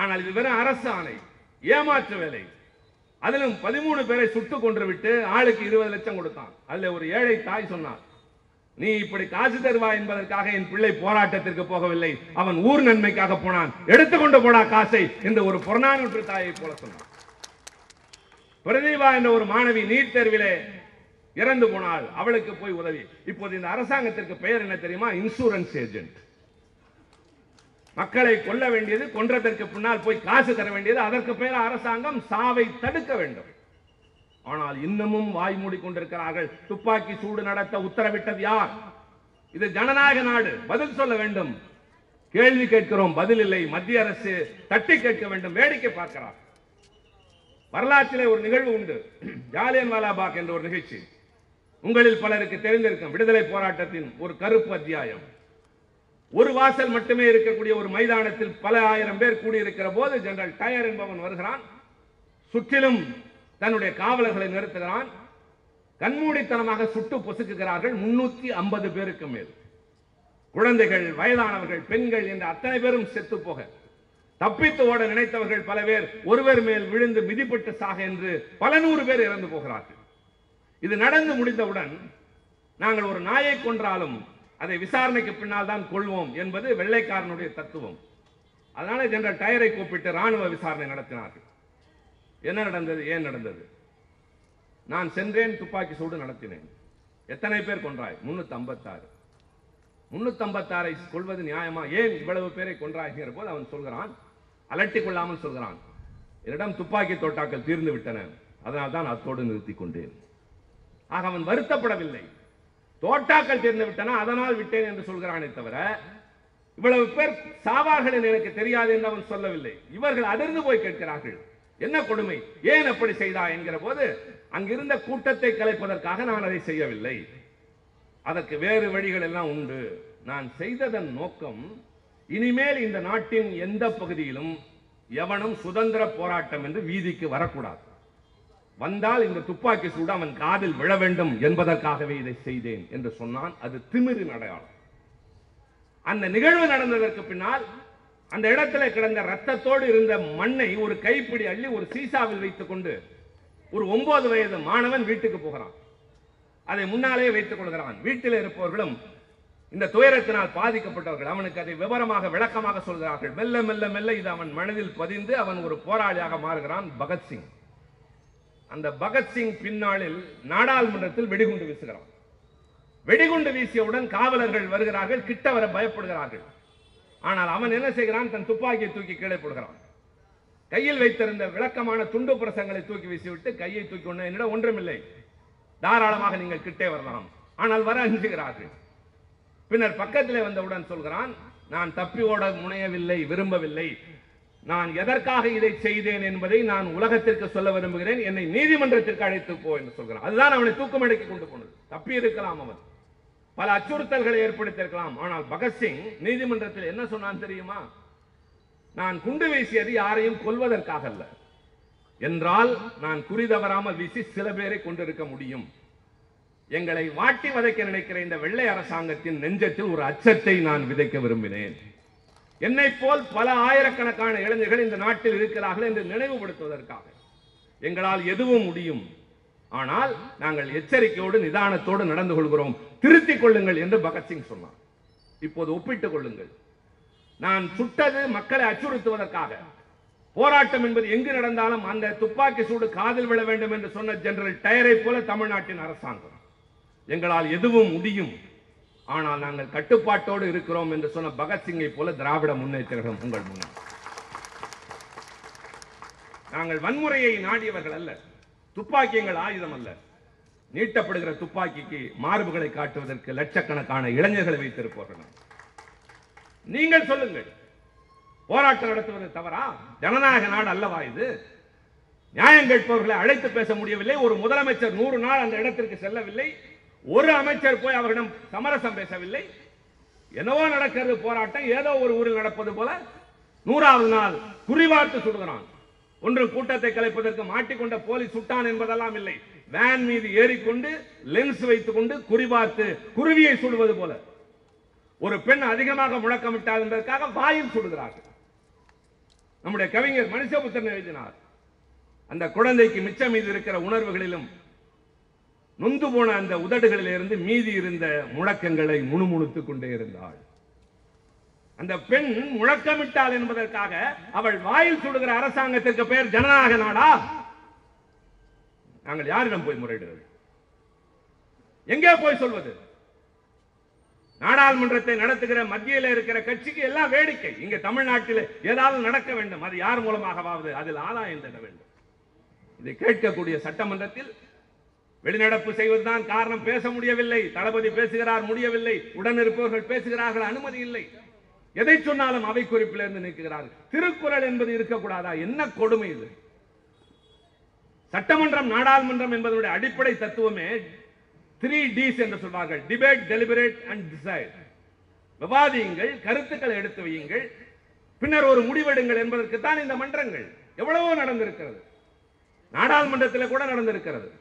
[SPEAKER 1] ஆனால் இது வெறும் அரசு ஆணை ஏமாற்று வேலை. அதிலும் பதிமூணு பேரை சுட்டு கொன்று விட்டு ஆளுக்கு இருபது லட்சம் கொடுத்தான். அதுல ஒரு ஏழை தாய் சொன்னார் நீ இப்படி காசு தருவா என்பதற்காக என் பிள்ளை போராட்டத்திற்கு போகவில்லை. அவன் ஊர் நன்மைக்காக போனான். எடுத்துக்கொண்டு போடா காசை என்று ஒரு புறநானூற்று தாயை போல சொன்னான் பிரதீபா என்ற ஒரு மாணவி நீட் தேர்விலே இறந்து போனால் அவளுக்கு போய் உதவி. இப்போது இந்த அரசாங்கத்திற்கு பெயர் என்ன தெரியுமா? இன்சூரன்ஸ் ஏஜென்ட் மக்களை கொல்ல வேண்டியது கொன்றதற்கு பின்னால் போய் காசு தர வேண்டியது அதற்கு பெயர் அரசாங்கம் சாவை தடுக்க வேண்டும். ஆனால் இன்னமும் வாய் மூடிக்கொண்டிருக்கிறார்கள் துப்பாக்கி சூடு நடத்த உத்தரவிட்டது யார்? இது ஜனநாயக நாடு. பதில் சொல்ல வேண்டும். கேள்வி கேட்கிறோம் பதில் இல்லை. மத்திய அரசு தட்டி கேட்க வேண்டும் வேடிக்கை பார்க்கிறார். வரலாற்றிலே ஒரு நிகழ்வு உண்டு. ஜாலியன் வாலாபாக் என்ற ஒரு நிகழ்ச்சி. உங்களில் பலருக்கு தெரிந்திருக்கும் விடுதலை போராட்டத்தின் ஒரு கருப்பு அத்தியாயம். ஒரு வாசல் மட்டுமே இருக்கக்கூடிய ஒரு மைதானத்தில் பல ஆயிரம் பேர் கூடியிருக்கிற போது ஜெனரல் டயர் என்பவன் வருகிறான். சுற்றிலும் தன்னுடைய காவலர்களை நிறுத்துகிறான். கண்மூடித்தனமாக சுட்டு பொசுக்குகிறார்கள் முன்னூத்தி ஐம்பது பேருக்கு மேல். குழந்தைகள் வயதானவர்கள் பெண்கள் என்ற அத்தனை பேரும் செத்து போக. தப்பித்து ஓட நினைத்தவர்கள் பல பேர் ஒருவர் மேல் விழுந்து மிதிப்பட்டு சாக என்று பல நூறு பேர் இறந்து போகிறார்கள். இது நடந்து முடிந்தவுடன் நாங்கள் ஒரு நாயை கொன்றாலும் அதை விசாரணைக்கு பின்னால் தான் கொள்வோம் என்பது வெள்ளைக்காரனுடைய தத்துவம். அதனால ஜெனரல் டயரை கூப்பிட்டு ராணுவ விசாரணை நடத்தினார்கள். என்ன நடந்தது? ஏன் நடந்தது? நான் சென்றேன் துப்பாக்கி சூடு நடத்தினேன். எத்தனை பேர் கொன்றாய்? முன்னூத்தி ஐம்பத்தாறு முன்னூத்தி ஐம்பத்தாறை கொள்வது நியாயமா? ஏன் இவ்வளவு பேரை கொன்றாய்ங்கிற போது அவன் சொல்கிறான் அலட்டிக் கொள்ளாமல் சொல்கிறான். என்னிடம் துப்பாக்கி தோட்டாக்கள் தீர்ந்து விட்டன. அதனால் தான் அத்தோடு நிறுத்திக் கொண்டேன். ஆக அவன் வருத்தப்படவில்லை. தோட்டாக்கள் தீர்ந்து விட்டன அதனால் விட்டேன் என்று சொல்கிறானே தவிர இவ்வளவு பேர் சாவார்கள் என்று எனக்கு தெரியாது என்று அவன் சொல்லவில்லை. இவர்கள் அதிர்ந்து போய் கேட்கிறார்கள் என்ன கொடுமை? ஏன் அப்படி செய்தா? என்கிற போது அங்கிருந்த கூட்டத்தை கலைப்பதற்காக நான் அதை செய்யவில்லை. அதற்கு வேறு வழிகள் எல்லாம் உண்டு. நான் செய்ததன் நோக்கம் இனிமேல் இந்த நாட்டின் எந்த பகுதியிலும் எவனும் சுதந்திர போராட்டம் என்று வீதிக்கு வரக்கூடாது. வந்தால் இந்த துப்பாக்கி சூடு அவன் காதில் விழ வேண்டும் என்பதற்காகவே இதை செய்தேன் என்று சொன்னான். அது திமிரின் அடையாளம். அந்த நிகழ்வு நடந்ததற்கு பின்னால் அந்த இடத்துல கிடந்த ரத்தத்தோடு இருந்த மண்ணை ஒரு கைப்பிடி அள்ளி ஒரு சீசாவில் வைத்துக் கொண்டு ஒரு ஒன்பது வயது மாணவன் வீட்டுக்கு போகிறான். அதை முன்னாலே வைத்துக் கொள்கிறான். வீட்டில் இருப்பவர்களும் இந்த துயரத்தினால் பாதிக்கப்பட்டவர்கள் அவனுக்கு அதை விவரமாக விளக்கமாக சொல்கிறார்கள். மெல்ல மெல்ல மெல்ல இது அவன் மனதில் பதிந்து அவன் ஒரு போராளியாக மாறுகிறான் பகத்சிங். அந்த பகத்சிங் பின்னாளில் நாடாளுமன்றத்தில் வெடிகுண்டு வீசுகிறான். வெடிகுண்டு வீசியவுடன் காவலர்கள் வருகிறார்கள் கிட்ட வர பயப்படுகிறார்கள். ஆனால் அவன் என்ன செய்கிறான்? தன் துப்பாக்கியை தூக்கி கீழே போடுகிறான். கையில் வைத்திருந்த விளக்கமான துண்டு பிரசங்களை தூக்கி வீசிவிட்டு கையை தூக்கி கொண்டு என்னிடம் ஒன்றுமில்லை. தாராளமாக நீங்கள் கிட்டே வரலாம். ஆனால் வர அஞ்சுகிறார்கள். பின்னர் பக்கத்திலே வந்தவுடன் சொல்கிறான் நான் தப்பி ஓட முனையவில்லை விரும்பவில்லை. நான் எதற்காக இதை செய்தேன் என்பதை நான் உலகத்திற்கு சொல்ல விரும்புகிறேன். என்னை நீதிமன்றத்திற்கு அழைத்து போ என்று சொல்கிறான். அதுதான் அவனை தூக்கமடைக்கு கொண்டு போனது. தப்பி இருக்கலாம் அவன். பல அச்சுறுத்தல்களை ஏற்படுத்தியிருக்கலாம். ஆனால் பகத்சிங் நீதிமன்றத்தில் என்ன சொன்னான் தெரியுமா? நான் குண்டு வீசியது யாரையும் கொல்வதற்காக அல்ல. என்றால் நான் குறிதவறாமல் வீசி சில பேரை கொண்டிருக்க முடியும். எங்களை வாட்டி வதைக்க நினைக்கிற இந்த வெள்ளை அரசாங்கத்தின் நெஞ்சத்தில் ஒரு அச்சத்தை நான் விதைக்க விரும்பினேன். என்னை போல் பல ஆயிரக்கணக்கான இளைஞர்கள் இந்த நாட்டில் இருக்கிறார்கள் என்று நினைவுபடுத்துவதற்காக. எங்களால் எதுவும் முடியும். ஆனால் நாங்கள் எச்சரிக்கையோடு நிதானத்தோடு நடந்து கொள்கிறோம். திருத்திக் கொள்ளுங்கள் என்று பகத்சிங் சொன்னார். இப்போது ஒப்பிட்டுக் கொள்ளுங்கள். நான் சுட்டது மக்களை அச்சுறுத்துவதற்காக. போராட்டம் என்பது எங்கு நடந்தாலும் அந்த துப்பாக்கி சூடு காதில் விழ வேண்டும் என்று சொன்ன ஜெனரல் டயரை போல தமிழ்நாட்டின் அரசாங்கம். எங்களால் எதுவும் முடியும். ஆனால் நாங்கள் கட்டுப்பாட்டோடு இருக்கிறோம் என்று சொன்ன பகத்சிங்கை போல திராவிட முன்னேற்றகம் உங்கள் முன்னால் நாங்கள் வன்முறையை நாடியவர்கள் அல்ல துப்பாக்கி எங்கள் ஆயுதம் அல்ல. நீட்டப்படுகிற துப்பாக்கிக்கு மார்புகளை காட்டுவதற்கு லட்சக்கணக்கான இளைஞர்களை வைத்திருப்பவர்கள். நீங்கள் சொல்லுங்கள் போராட்டம் நடத்துவது தவறா? ஜனநாயக நாடு அல்லவா இது? நியாயம் கேட்பவர்களை அழைத்து பேச முடியவில்லை ஒரு முதலமைச்சர் நூறு நாள் அந்த இடத்திற்கு செல்லவில்லை ஒரு அமைச்சர் போய் அவரிடம் சமரசம் பேசவில்லை. என்னவோ நடக்கிறது போராட்டம். ஏதோ ஒரு ஊரில் நடப்பது போல நூறாவது நாள் குறிவார்த்து சுடுகிறான். ஒன்று கூட்டத்தை கலைப்பதற்கு மாட்டிக்கொண்ட போலீஸ் சுட்டான் என்பதெல்லாம் இல்லை. வேன் மீது ஏறிக்கொண்டு லென்ஸ் வைத்துக் கொண்டு குறிபார்த்து குருவியை சுடுவது போல. ஒரு பெண் அதிகமாக முழக்கமிட்டார் என்பதற்காக வாயில் சுடுகிறார்கள். நம்முடைய கவிஞர் மனுஷபுத்திரன் எழுதினார் அந்த குழந்தைக்கு மிச்சம் மீது இருக்கிற உணர்வுகளிலும் நொந்து போன அந்த உதடுகளிலிருந்து மீதி இருந்த முழக்கங்களை முணுமுணுத்துக் கொண்டே இருந்தாள். அந்த பெண் முழக்கமிட்டாள் என்பதற்காக அவள் வாயில் சுடுகிற அரசாங்கத்திற்கு பெயர் ஜனநாயக நாடா? நாங்கள் யாரிடம் போய் முறையிடுவது? எங்கே போய் சொல்வது? நாடாளுமன்றத்தை நடத்துகிற மத்தியில் இருக்கிற கட்சிக்கு எல்லாம் வேடிக்கை. இங்க தமிழ்நாட்டில் ஏதாவது நடக்க வேண்டும். அது யார் மூலமாகவாவது அதில் ஆதாயம் தர வேண்டும். இதை கேட்கக்கூடிய சட்டமன்றத்தில் வெளிநடப்பு செய்வதுதான் காரணம். பேச முடியவில்லை. தளபதி பேசுகிறார் முடியவில்லை. உடன் இருப்பவர்கள் பேசுகிறார்கள் அனுமதி இல்லை. எதை சொன்னாலும் அவை குறிப்பிலிருந்து நீக்குகிறார்கள். திருக்குறள் என்பது இருக்கக்கூடாதா? என்ன கொடுமை இது? சட்டமன்றம் நாடாளுமன்றம் என்பதனுடைய அடிப்படை தத்துவமே த்ரீ டிஸ் என்று சொல்வார்கள். டிபேட் டெலிபரேட் அண்ட் டிசைட் விவாதியுங்கள் கருத்துக்களை எடுத்து வையுங்கள். பின்னர் ஒரு முடிவெடுங்கள் என்பதற்கு தான் இந்த மன்றங்கள். எவ்வளவோ நடந்திருக்கிறது. நாடாளுமன்றத்தில் கூட நடந்திருக்கிறது.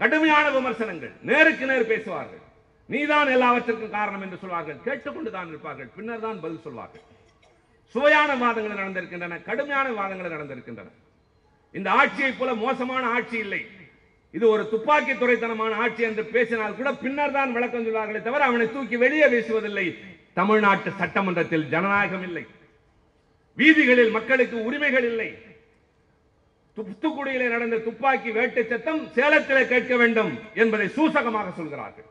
[SPEAKER 1] கடுமையான விமர்சனங்கள். நேருக்கு நேர் பேசுவார்கள். நீதான் எல்லாவற்றிற்கும் காரணம் என்று சொல்வார்கள். கேட்டுக்கொண்டு தான் இருப்பார்கள். பின்னர் தான் பதில் சொல்வார்கள். சுவையான வாதங்கள் நடந்திருக்கின்றன. கடுமையான வாதங்கள் நடந்திருக்கின்றன. இந்த ஆட்சியை போல மோசமான ஆட்சி இல்லை. இது ஒரு துப்பாக்கி துறைத்தனமான ஆட்சி என்று பேசினால் கூட பின்னர் தான் விளக்கம் சொல்வார்களே தவிர அவனை தூக்கி வெளியே வீசுவதில்லை. தமிழ்நாட்டு சட்டமன்றத்தில் ஜனநாயகம் இல்லை. வீதிகளில் மக்களுக்கு உரிமைகள் இல்லை. தூத்துக்குடியிலே நடந்த துப்பாக்கி வேட்டு சத்தம் சேலத்திலே கேட்க வேண்டும் என்பதை சூசகமாக சொல்கிறார்கள்.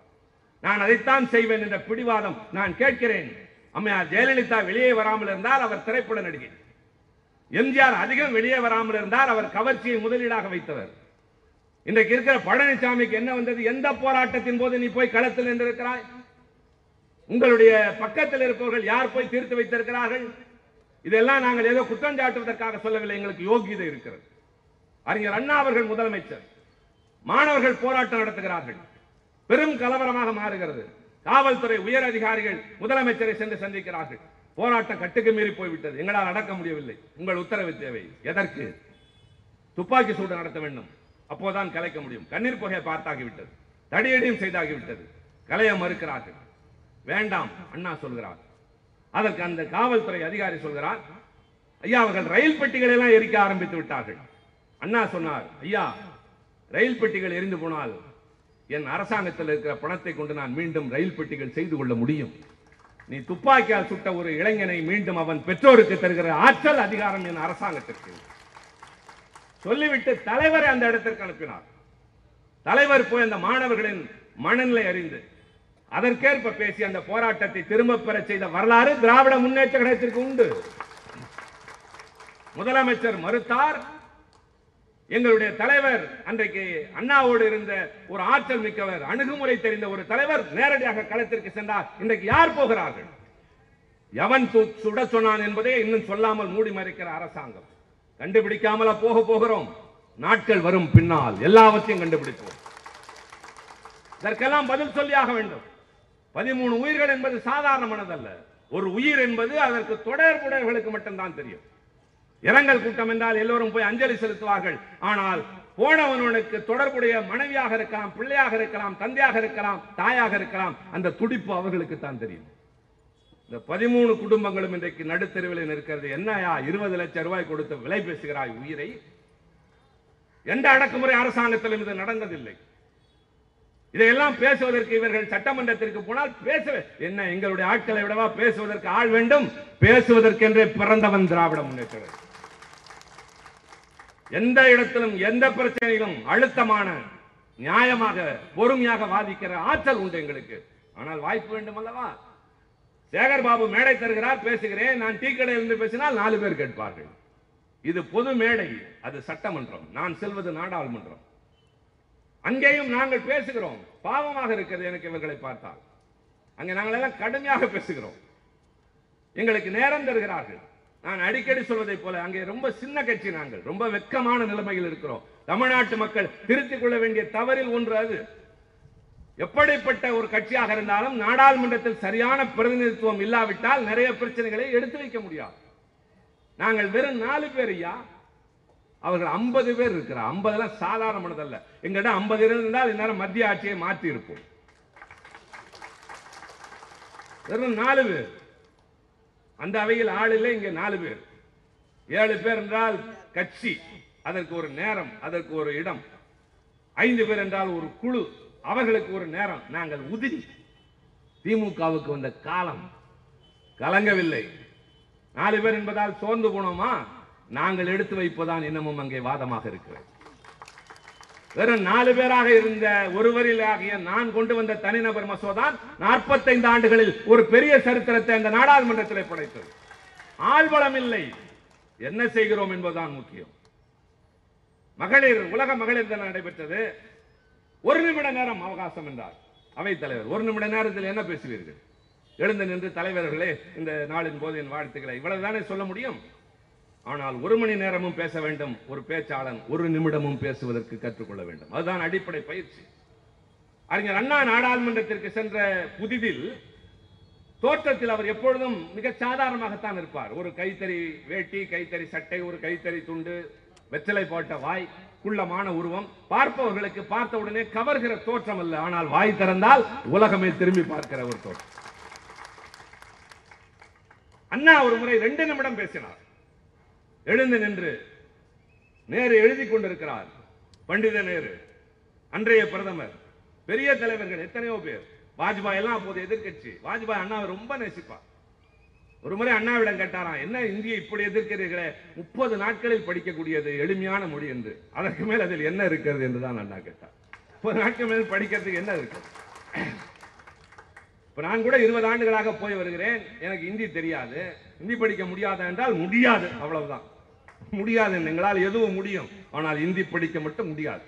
[SPEAKER 1] நான் அதைத்தான் செய்வேன் என்ற பிடிவாதம் நான் கேட்கிறேன். அம்மையார் ஜெயலலிதா வெளியே வராமல் இருந்தால் அவர் திரைப்பட நடிகை எம்ஜிஆர் அதிகம் வெளியே வராமல் இருந்தார் அவர் கவர்ச்சியை முதலீடாக வைத்தவர். இன்றைக்கு இருக்கிற பழனிசாமிக்கு என்ன வந்தது? எந்த போராட்டத்தின் போது நீ போய் களத்தில் நின்றிருக்கிறாய்? உங்களுடைய பக்கத்தில் இருப்பவர்கள் யார் போய் தீர்த்து வைத்திருக்கிறார்கள்? இதெல்லாம் நாங்கள் ஏதோ குற்றம் சாட்டுவதற்காக சொல்லவில்லை. எங்களுக்கு யோகியதை இருக்கிறது. அறிஞர் அண்ணா அவர்கள் முதலமைச்சர். மாணவர்கள் போராட்டம் நடத்துகிறார்கள். பெரும் கலவரமாக மாறுகிறது. காவல்துறை உயர் அதிகாரிகள் முதலமைச்சரை சென்று சந்திக்கிறார்கள். போராட்டம் கட்டுக்கு மீறி போய்விட்டது. எங்களால் நடக்க முடியவில்லை. உங்கள் உத்தரவு தேவை. எதற்கு? துப்பாக்கி சூடு நடத்த வேண்டும். அப்போதான் கலைக்க முடியும். கண்ணீர் புகையை பார்த்தாகிவிட்டது. தடியடியும் செய்தாகிவிட்டது. கலைய மறுக்கிறார்கள். வேண்டாம் அண்ணா சொல்கிறார். அதற்கு அந்த காவல்துறை அதிகாரி சொல்கிறார். ஐயா அவர்கள் ரயில் பெட்டிகளை எல்லாம் எரிக்க ஆரம்பித்து விட்டார்கள். அண்ணா சொன்னார் ஐயா ரயில் பெட்டிகள் எரிந்து போனால் என் அரசாங்கத்தில் இருக்கிற பணத்தை கொண்டு நான் மீண்டும் ரயில் பெட்டிகள் செய்து கொள்ள முடியும். நீ துப்பாக்கியால் சுட்ட ஒரு இளைஞனை மீண்டும் அவன் பெற்றோருக்கு தருகிற ஆற்றல் அதிகாரம் என் அரசாங்கத்திற்கு. சொல்லிவிட்டு தலைவரை அந்த இடத்திற்கு அனுப்பினார். தலைவர் போய் அந்த மாணவர்களின் மனநிலை அறிந்து அதற்கேற்ப பேசி அந்த போராட்டத்தை திரும்ப பெற செய்த வரலாறு திராவிட முன்னேற்ற கழகத்திற்கு உண்டு. முதலமைச்சர் மறுத்தார் எங்களுடைய தலைவர் அன்றைக்கு அண்ணாவோடு இருந்த ஒரு ஆற்றல் மிக்கவர் அணுகுமுறை தெரிந்த ஒரு தலைவர் நேரடியாக களத்திற்கு சென்றார். இன்றைக்கு யார் போகிறார்கள்? எவன் சு- சுட சொன்னான் என்பதை இன்னும் சொல்லாமல் மூடி மறைக்கிற அரசாங்கம். கண்டுபிடிக்காமல போக போகிறோம். நாட்கள் வரும் பின்னால் எல்லாவற்றையும் கண்டுபிடிப்போம். இதற்கெல்லாம் பதில் சொல்லியாக வேண்டும். பதிமூணு உயிர்கள் என்பது சாதாரணமானதல்ல. ஒரு உயிர் என்பது அதற்கு தொடர்புடையவர்களுக்கு மட்டும்தான் தெரியும். இரங்கல் கூட்டம் என்றால் எல்லோரும் போய் அஞ்சலி செலுத்துவார்கள். ஆனால் போனவனுக்கு தொடர்புடைய மனைவியாக இருக்கலாம் பிள்ளையாக இருக்கலாம் தந்தையாக இருக்கலாம் தாயாக இருக்கலாம் அந்த துடிப்பு அவர்களுக்கு தான் தெரியும். இந்த பதிமூணு குடும்பங்களும் இன்றைக்கு நடுத்தருவில் நிற்கிறது. என்னயா இருபது லட்சம் ரூபாய் கொடுத்து விலை பேசுகிறாய் உயிரை? எந்த அடக்குமுறை அரசாங்கத்திலும் இது நடந்ததில்லை. இதையெல்லாம் பேசுவதற்கு இவர்கள் சட்டமன்றத்திற்கு போனால் பேச என்ன எங்களுடைய ஆட்களை விடவா பேசுவதற்கு ஆள் வேண்டும்? பேசுவதற்கென்றே பிறந்தவன் திராவிட முன்னேற்ற எந்த இடத்திலும் எந்த பிரச்சனையிலும் அழுத்தமான நியாயமாக பொறுமையாக வாதிக்கிற ஆற்றல் உண்டு எங்களுக்கு. ஆனால் வாய்ப்பு வேண்டும் அல்லவா? சேகர் பாபு மேடை தருகிறார் பேசுகிறேன். நான் டீ கடையில் இருந்து பேசினால் நாலு பேர் கேட்பார்கள். இது பொது மேடை அது சட்டமன்றம். நான் செல்வது நாடாளுமன்றம். அங்கேயும் நாங்கள் பேசுகிறோம். பாவமாக இருக்கிறது எனக்கு இவர்களை பார்த்தால். அங்கே நாங்கள் எல்லாம் கடுமையாக பேசுகிறோம். எங்களுக்கு நேரம் தருகிறார்கள். நான் அடிக்கடி சொல்வதை போல அங்கே ரொம்ப சின்ன கட்சி நாங்கள். ரொம்ப வெட்கமான நிலைமையில் இருக்கிறோம். தமிழ்நாட்டு மக்கள் திருத்திக் கொள்ள வேண்டிய தவறில் ஒன்று அது. எப்படிப்பட்ட ஒரு கட்சியாக இருந்தாலும் நாடாளுமன்றத்தில் சரியான பிரதிநிதித்துவம் இல்லாவிட்டால் நிறைய பிரச்சனைகளை எடுத்து வைக்க முடியாது. நாங்கள் வெறும் நாலு பேர் ஐயா. அவர்கள் ஐம்பது பேர் இருக்கிறார். ஐம்பதுலாம் சாதாரணமானதல்ல எங்கிட்ட ஐம்பது இருந்தால் இந்நேரம் மத்திய ஆட்சியை மாற்றி இருப்போம் வெறும் நாலு பேர். அந்த அவையில் ஆள் இல்லை இங்கே நாலு பேர். ஏழு பேர் என்றால் கட்சி அதற்கு ஒரு நேரம் அதற்கு ஒரு இடம். ஐந்து பேர் என்றால் ஒரு குழு அவர்களுக்கு ஒரு நேரம். நாங்கள் உதிரி. திமுகவுக்கு வந்த காலம் கலங்கவில்லை. நாலு பேர் என்பதால் சோர்ந்து போனோமா? நாங்கள் எடுத்து வைப்பதான் இன்னமும் அங்கே வாதமாக இருக்கிறது. வெறும் நாலு பேராக இருந்த ஒருவரில் ஆகிய நான் கொண்டு வந்த தனிநபர் மசோதா நாற்பத்தைந்து ஆண்டுகளில் ஒரு பெரிய சரித்திரத்தை அந்த நாடாளுமன்றத்தில் படைத்தது. ஆள்பலம் இல்லை. என்ன செய்கிறோம் என்பதுதான் முக்கியம். மகளிர் உலக மகளிர் தினம் நடைபெற்றது. ஒரு நிமிட நேரம் அவகாசம் என்றார். அவைத் தலைவர் ஒரு நிமிட நேரத்தில் என்ன பேசுவீர்கள்? எழுந்து நின்று தலைவர்களே இந்த நாளின் போது என் வாழ்த்துக்களை இவ்வளவுதானே சொல்ல முடியும்? ஆனால் ஒரு மணி நேரமும் பேச வேண்டும் ஒரு பேச்சாளன் ஒரு நிமிடமும் பேசுவதற்கு கற்றுக்கொள்ள வேண்டும். அதுதான் அடிப்படை பயிற்சி. அறிஞர் அண்ணா நாடாளுமன்றத்திற்கு சென்ற புதிதில் தோற்றத்தில் அவர் எப்பொழுதும் மிக சாதாரணமாகத்தான் இருப்பார். ஒரு கைத்தறி வேட்டி கைத்தறி சட்டை ஒரு கைத்தறி துண்டு வெச்சலை போட்ட வாய் குள்ளமான உருவம். பார்ப்பவர்களுக்கு பார்த்த உடனே கவர்கிற தோற்றம் அல்ல. ஆனால் வாய் திறந்தால் உலகமே திரும்பி பார்க்கிற ஒரு தோற்றம். அண்ணா ஒரு முறை ரெண்டு நிமிடம் பேசினார். எழுந்து நின்று நேரு எழுதி கொண்டிருக்கிறார். பண்டித நேரு. அன்றைய பிரதமர். பெரிய தலைவர்கள் எத்தனையோ பேர். வாஜ்பாய் எல்லாம் அப்போது எதிர்க்கட்சி. வாஜ்பாய் அண்ணாவை ரொம்ப நேசிப்பார். ஒரு முறை அண்ணாவிடம் கேட்டாராம் என்ன இந்தியை இப்படி எதிர்க்கிறீர்களே? முப்பது நாட்களில் படிக்கக்கூடியது எளிமையான மொழி என்று. அதற்கு மேல் அதில் என்ன இருக்கிறது? என்று தான் அண்ணா கேட்டார். முப்பது நாட்கள் மேல் படிக்கிறதுக்கு என்ன இருக்கிறது இப்ப நான் கூட இருபது ஆண்டுகளாக போய் வருகிறேன். எனக்கு இந்தி தெரியாது. இந்தி படிக்க முடியாதா என்றால் முடியாது. அவ்வளவுதான். முடியாது எங்களால் எதுவும் முடியும். ஆனால் இந்தி படிக்க மட்டும் முடியாது.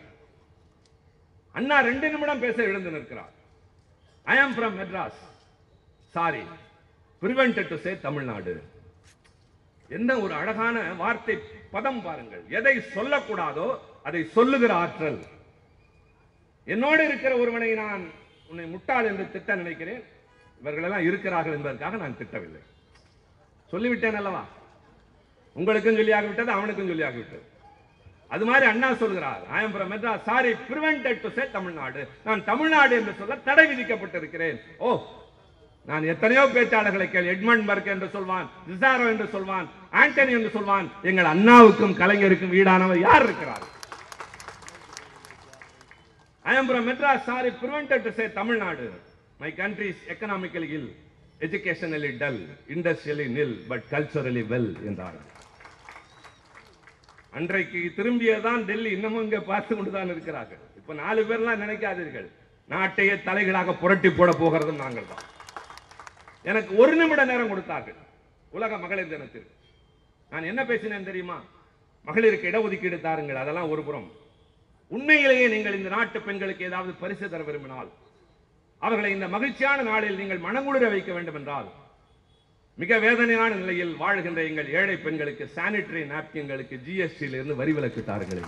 [SPEAKER 1] அண்ணா ரெண்டு நிமிடம் பேச எழுந்து நிற்கிறார். I am from Madras sorry prevented to say Tamil Nadu என்ன ஒரு அழகான வார்த்தை பதம் பாருங்கள். எதை சொல்லக்கூடாதோ அதை சொல்லுகிற ஆற்றல். என்னோடு இருக்கிற ஒருவனை நான் உன்னை முட்டாள் என்று திட்ட நினைக்கிறேன். இவர்களெல்லாம் இருக்கிறார்கள் என்பதற்காக நான் திட்டவில்லை. சொல்லிவிட்டேன் அல்லவா? உங்களுக்கும் சொல்லியாகிவிட்டது அவனுக்கும் சொல்லியாகிவிட்டது. அது மாதிரி அண்ணா சொல்கிறார் I am from Madras sorry prevented to say Tamil Nadu நான் தமிழ்நாடு என்று சொல்ல தடை விதிக்கப்பட்டிருக்கிறேன். ஓ நான் எத்தனையோ பேச்சாளர்களை கேள் எட்மண்ட் பர்க் என்று சொல்வான் ரிசாரோ என்று சொல்வான் ஆண்டனி என்று சொல்வான். எங்கள் அண்ணாவுக்கும் கலைஞருக்கும் ஈடானவர் யார் இருக்கிறார்? I am from Madras sorry prevented to say Tamil Nadu my country is economically ill educationally dull industrially nil but culturally well என்றார் அன்றைக்கு திரும்பியதான் டெல்லி இன்னமும் இங்கே பார்த்து கொண்டுதான் இருக்கிறார்கள். இப்ப நாலு பேர்லாம் நினைக்காதீர்கள். நாட்டையே தலைகளாக புரட்டி போட போகிறதும் நாங்கள் தான். எனக்கு ஒரு நிமிட நேரம் கொடுத்தார்கள். உலக மகளிர் தினத்திற்கு நான் என்ன பேசினேன் தெரியுமா? மகளிருக்கு இடஒதுக்கீடு தாருங்கள் அதெல்லாம் ஒரு புறம். உண்மையிலேயே நீங்கள் இந்த நாட்டு பெண்களுக்கு ஏதாவது பரிசு தர விரும்பினால் அவர்களை இந்த மகிழ்ச்சியான நாளில் நீங்கள் மனங்குளிர வைக்க வேண்டும் என்றால் மிக வேதனையான நிலையில் வாழ்கின்ற எங்கள் ஏழை பெண்களுக்கு சானிட்டரி நாப்கின்களுக்கு ஜிஎஸ்டியிலிருந்து வரி விலக்கு தாருங்கள்